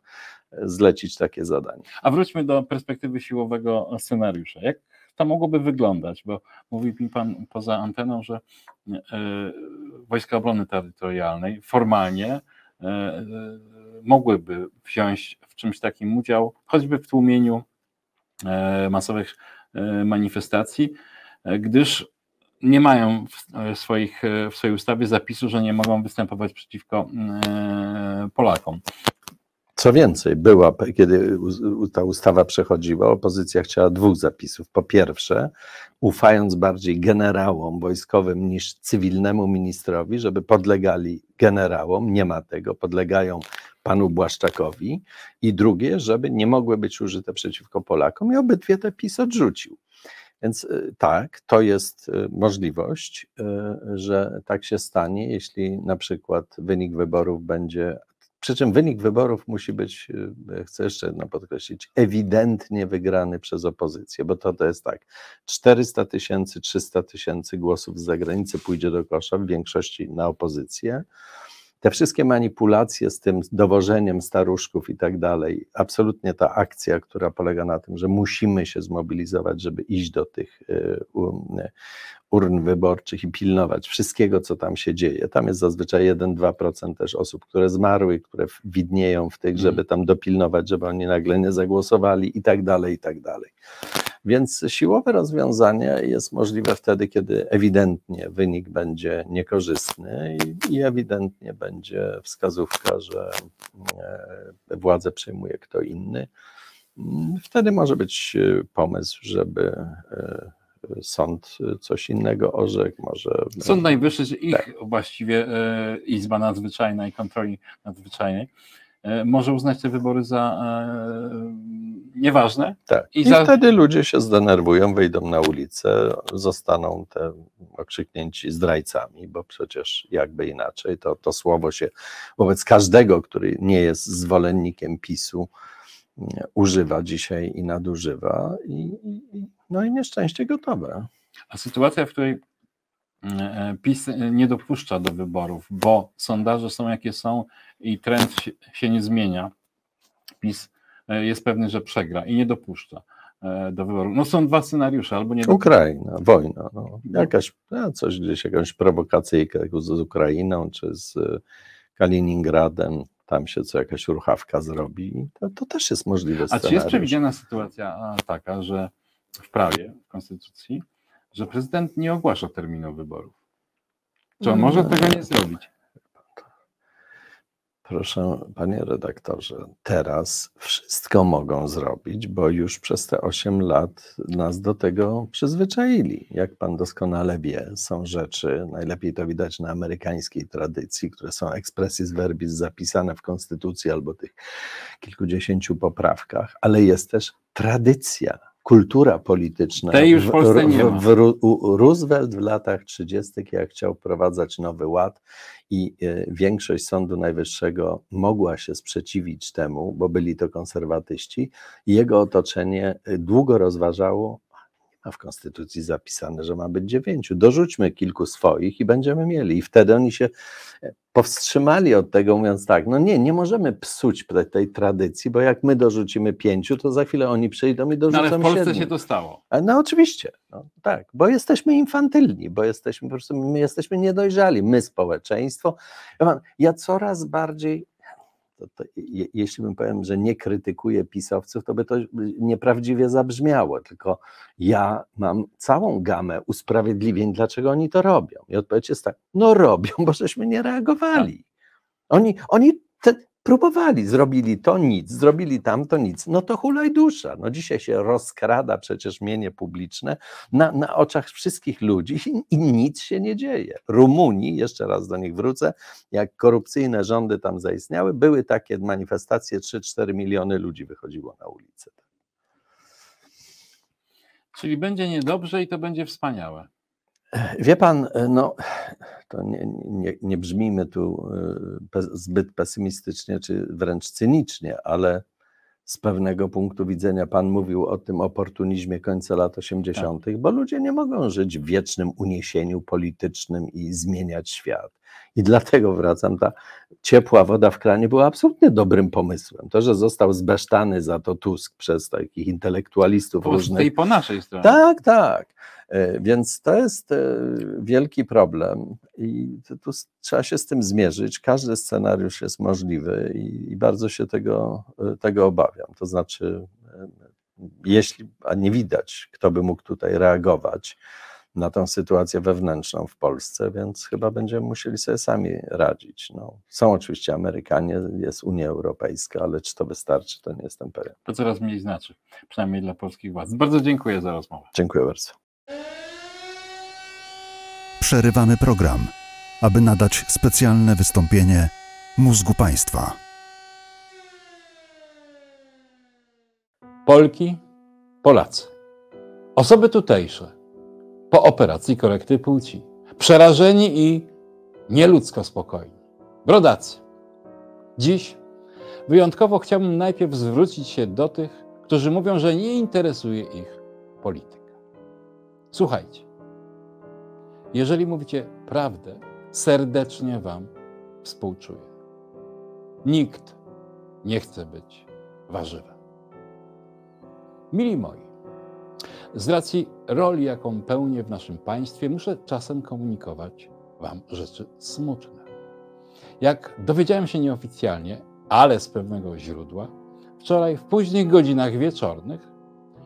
S6: zlecić takie zadanie.
S2: A wróćmy do perspektywy siłowego scenariusza. Jak to mogłoby wyglądać? Bo mówił mi Pan poza anteną, że e, Wojska Obrony Terytorialnej formalnie e, e, mogłyby wziąć w czymś takim udział, choćby w tłumieniu masowych manifestacji, gdyż nie mają w swoich, w swojej ustawie zapisu, że nie mogą występować przeciwko Polakom.
S6: Co więcej, była, kiedy ta ustawa przechodziła, opozycja chciała dwóch zapisów. Po pierwsze, ufając bardziej generałom wojskowym niż cywilnemu ministrowi, żeby podlegali generałom, nie ma tego, podlegają panu Błaszczakowi. I drugie, żeby nie mogły być użyte przeciwko Polakom i obydwie te PiS odrzucił. Więc y, tak, to jest y, możliwość, y, że tak się stanie, jeśli na przykład wynik wyborów będzie przy czym wynik wyborów musi być, y, chcę jeszcze jedno podkreślić, ewidentnie wygrany przez opozycję, bo to, to jest tak, 400 tysięcy, 300 tysięcy głosów z zagranicy pójdzie do kosza, w większości na opozycję. Te wszystkie manipulacje z tym dowożeniem staruszków i tak dalej, absolutnie ta akcja, która polega na tym, że musimy się zmobilizować, żeby iść do tych y, y, urn wyborczych i pilnować wszystkiego, co tam się dzieje. Tam jest zazwyczaj 1-2% też osób, które zmarły, które widnieją w tych, żeby tam dopilnować, żeby oni nagle nie zagłosowali i tak dalej, i tak dalej. Więc siłowe rozwiązanie jest możliwe wtedy, kiedy ewidentnie wynik będzie niekorzystny i, i ewidentnie będzie wskazówka, że e, władzę przejmuje kto inny. Wtedy może być e, pomysł, żeby e, sąd coś innego orzekł, może.
S2: Sąd Najwyższy, ich
S6: Tak.
S2: właściwie Izba Nadzwyczajna i Kontroli Nadzwyczajnej może uznać te wybory za e, nieważne.
S6: Tak.
S2: I
S6: I,
S2: za-
S6: wtedy ludzie się zdenerwują, wyjdą na ulicę, zostaną te okrzyknięci zdrajcami, bo przecież jakby inaczej to, to słowo się wobec każdego, który nie jest zwolennikiem PiSu, nie, używa dzisiaj i nadużywa. I, no i nieszczęście gotowe.
S2: A sytuacja, w której e, PiS nie dopuszcza do wyborów, bo sondaże są jakie są i trend się, nie zmienia. PiS e, jest pewny, że przegra i nie dopuszcza e, do wyborów. No są dwa scenariusze, albo nie.
S6: Ukraina, wojna, no, jakaś, no, coś gdzieś, jakąś prowokacyjkę z, Ukrainą, czy z Kaliningradem, tam się co jakaś ruchawka zrobi, to, to też jest możliwe
S2: A czy jest
S6: scenariusz.
S2: przewidziana sytuacja taka, że w prawie, w konstytucji, że prezydent nie ogłasza terminu wyborów? Czy on może
S6: No.
S2: tego nie zrobić?
S6: Proszę, panie redaktorze, teraz wszystko mogą zrobić, bo już przez te 8 lat nas do tego przyzwyczaili. Jak pan doskonale wie, są rzeczy, najlepiej to widać na amerykańskiej tradycji, które są expressis verbis zapisane w konstytucji albo tych kilkudziesięciu poprawkach, ale jest też tradycja. Kultura polityczna.
S2: Tej już w Polsce nie ma.
S6: w, Roosevelt w latach 30., jak chciał wprowadzać nowy ład, i e, większość Sądu Najwyższego mogła się sprzeciwić temu, bo byli to konserwatyści, i jego otoczenie e, długo rozważało, a w konstytucji zapisane, że ma być dziewięciu. Dorzućmy kilku swoich i będziemy mieli. I wtedy oni się e, powstrzymali od tego, mówiąc tak, no nie, nie możemy psuć tej, tradycji, bo jak my dorzucimy pięciu, to za chwilę oni przyjdą i
S2: No
S6: dorzucą
S2: ale w Polsce
S6: siedmiu.
S2: się to stało.
S6: A No oczywiście, no, tak, bo jesteśmy infantylni, bo jesteśmy po prostu, my jesteśmy niedojrzali, my społeczeństwo. Ja coraz bardziej, to, to, je, jeśli bym powiem, że nie krytykuję pisowców, to by to nieprawdziwie zabrzmiało, tylko ja mam całą gamę usprawiedliwień, dlaczego oni to robią. I odpowiedź jest tak, no robią, bo żeśmy nie reagowali. Oni, oni te, próbowali, zrobili to nic, zrobili tamto nic, no to hulaj dusza. No dzisiaj się rozkrada przecież mienie publiczne na, na oczach wszystkich ludzi i, i nic się nie dzieje. Rumunii, jeszcze raz do nich wrócę, jak korupcyjne rządy tam zaistniały, były takie manifestacje, 3-4 miliony ludzi wychodziło na ulicę.
S2: Czyli będzie niedobrze i to będzie wspaniałe.
S6: Wie pan, no to nie, nie, nie brzmijmy tu y, pe- zbyt pesymistycznie czy wręcz cynicznie, ale z pewnego punktu widzenia pan mówił o tym oportunizmie końca lat 80., bo ludzie nie mogą żyć w wiecznym uniesieniu politycznym i zmieniać świat. I dlatego wracam, ta ciepła woda w kranie była absolutnie dobrym pomysłem. To, że został zbesztany za to Tusk przez takich intelektualistów
S2: Po
S6: różnych.
S2: tej po naszej stronie.
S6: Tak, tak. E, Więc to jest e, wielki problem i tu- trzeba się z tym zmierzyć. Każdy scenariusz jest możliwy i, i bardzo się tego, e, tego obawiam. To znaczy, jeśli, a nie widać, kto by mógł tutaj reagować na tą sytuację wewnętrzną w Polsce, więc chyba będziemy musieli sobie sami radzić. No, są oczywiście Amerykanie, jest Unia Europejska, ale czy to wystarczy, to nie jestem pewien.
S2: To coraz mniej znaczy, przynajmniej dla polskich władz. Bardzo dziękuję za rozmowę.
S6: Dziękuję bardzo.
S1: Przerywamy program, aby nadać specjalne wystąpienie mózgu państwa.
S2: Polki, Polacy, osoby tutejsze po operacji korekty płci, przerażeni i nieludzko spokojni, brodacy. Dziś wyjątkowo chciałbym najpierw zwrócić się do tych, którzy mówią, że nie interesuje ich polityka. Słuchajcie, jeżeli mówicie prawdę, serdecznie Wam współczuję. Nikt nie chce być warzywem. Mili moi, z racji roli, jaką pełnię w naszym państwie, muszę czasem komunikować Wam rzeczy smutne. Jak dowiedziałem się nieoficjalnie, ale z pewnego źródła, wczoraj w późnych godzinach wieczornych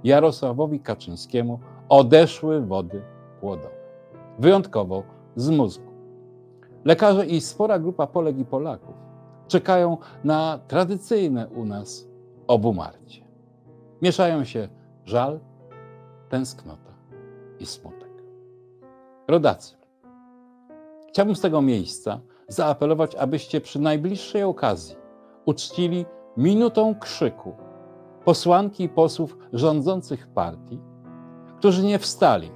S2: Jarosławowi Kaczyńskiemu odeszły wody płodowe. Wyjątkowo z mózgu. Lekarze i spora grupa Polek i Polaków czekają na tradycyjne u nas obumarcie. Mieszają się żal, tęsknota i smutek. Rodacy, chciałbym z tego miejsca zaapelować, abyście przy najbliższej okazji uczcili minutą krzyku posłanki i posłów rządzących partii, którzy nie wstali,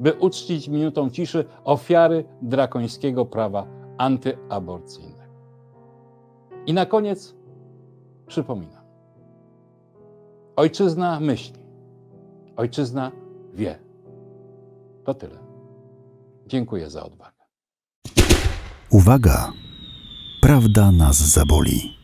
S2: by uczcić minutą ciszy ofiary drakońskiego prawa antyaborcyjnego. I na koniec przypominam. Ojczyzna myśli. Ojczyzna wie. To tyle. Dziękuję za odwagę.
S1: Uwaga! Prawda nas zaboli.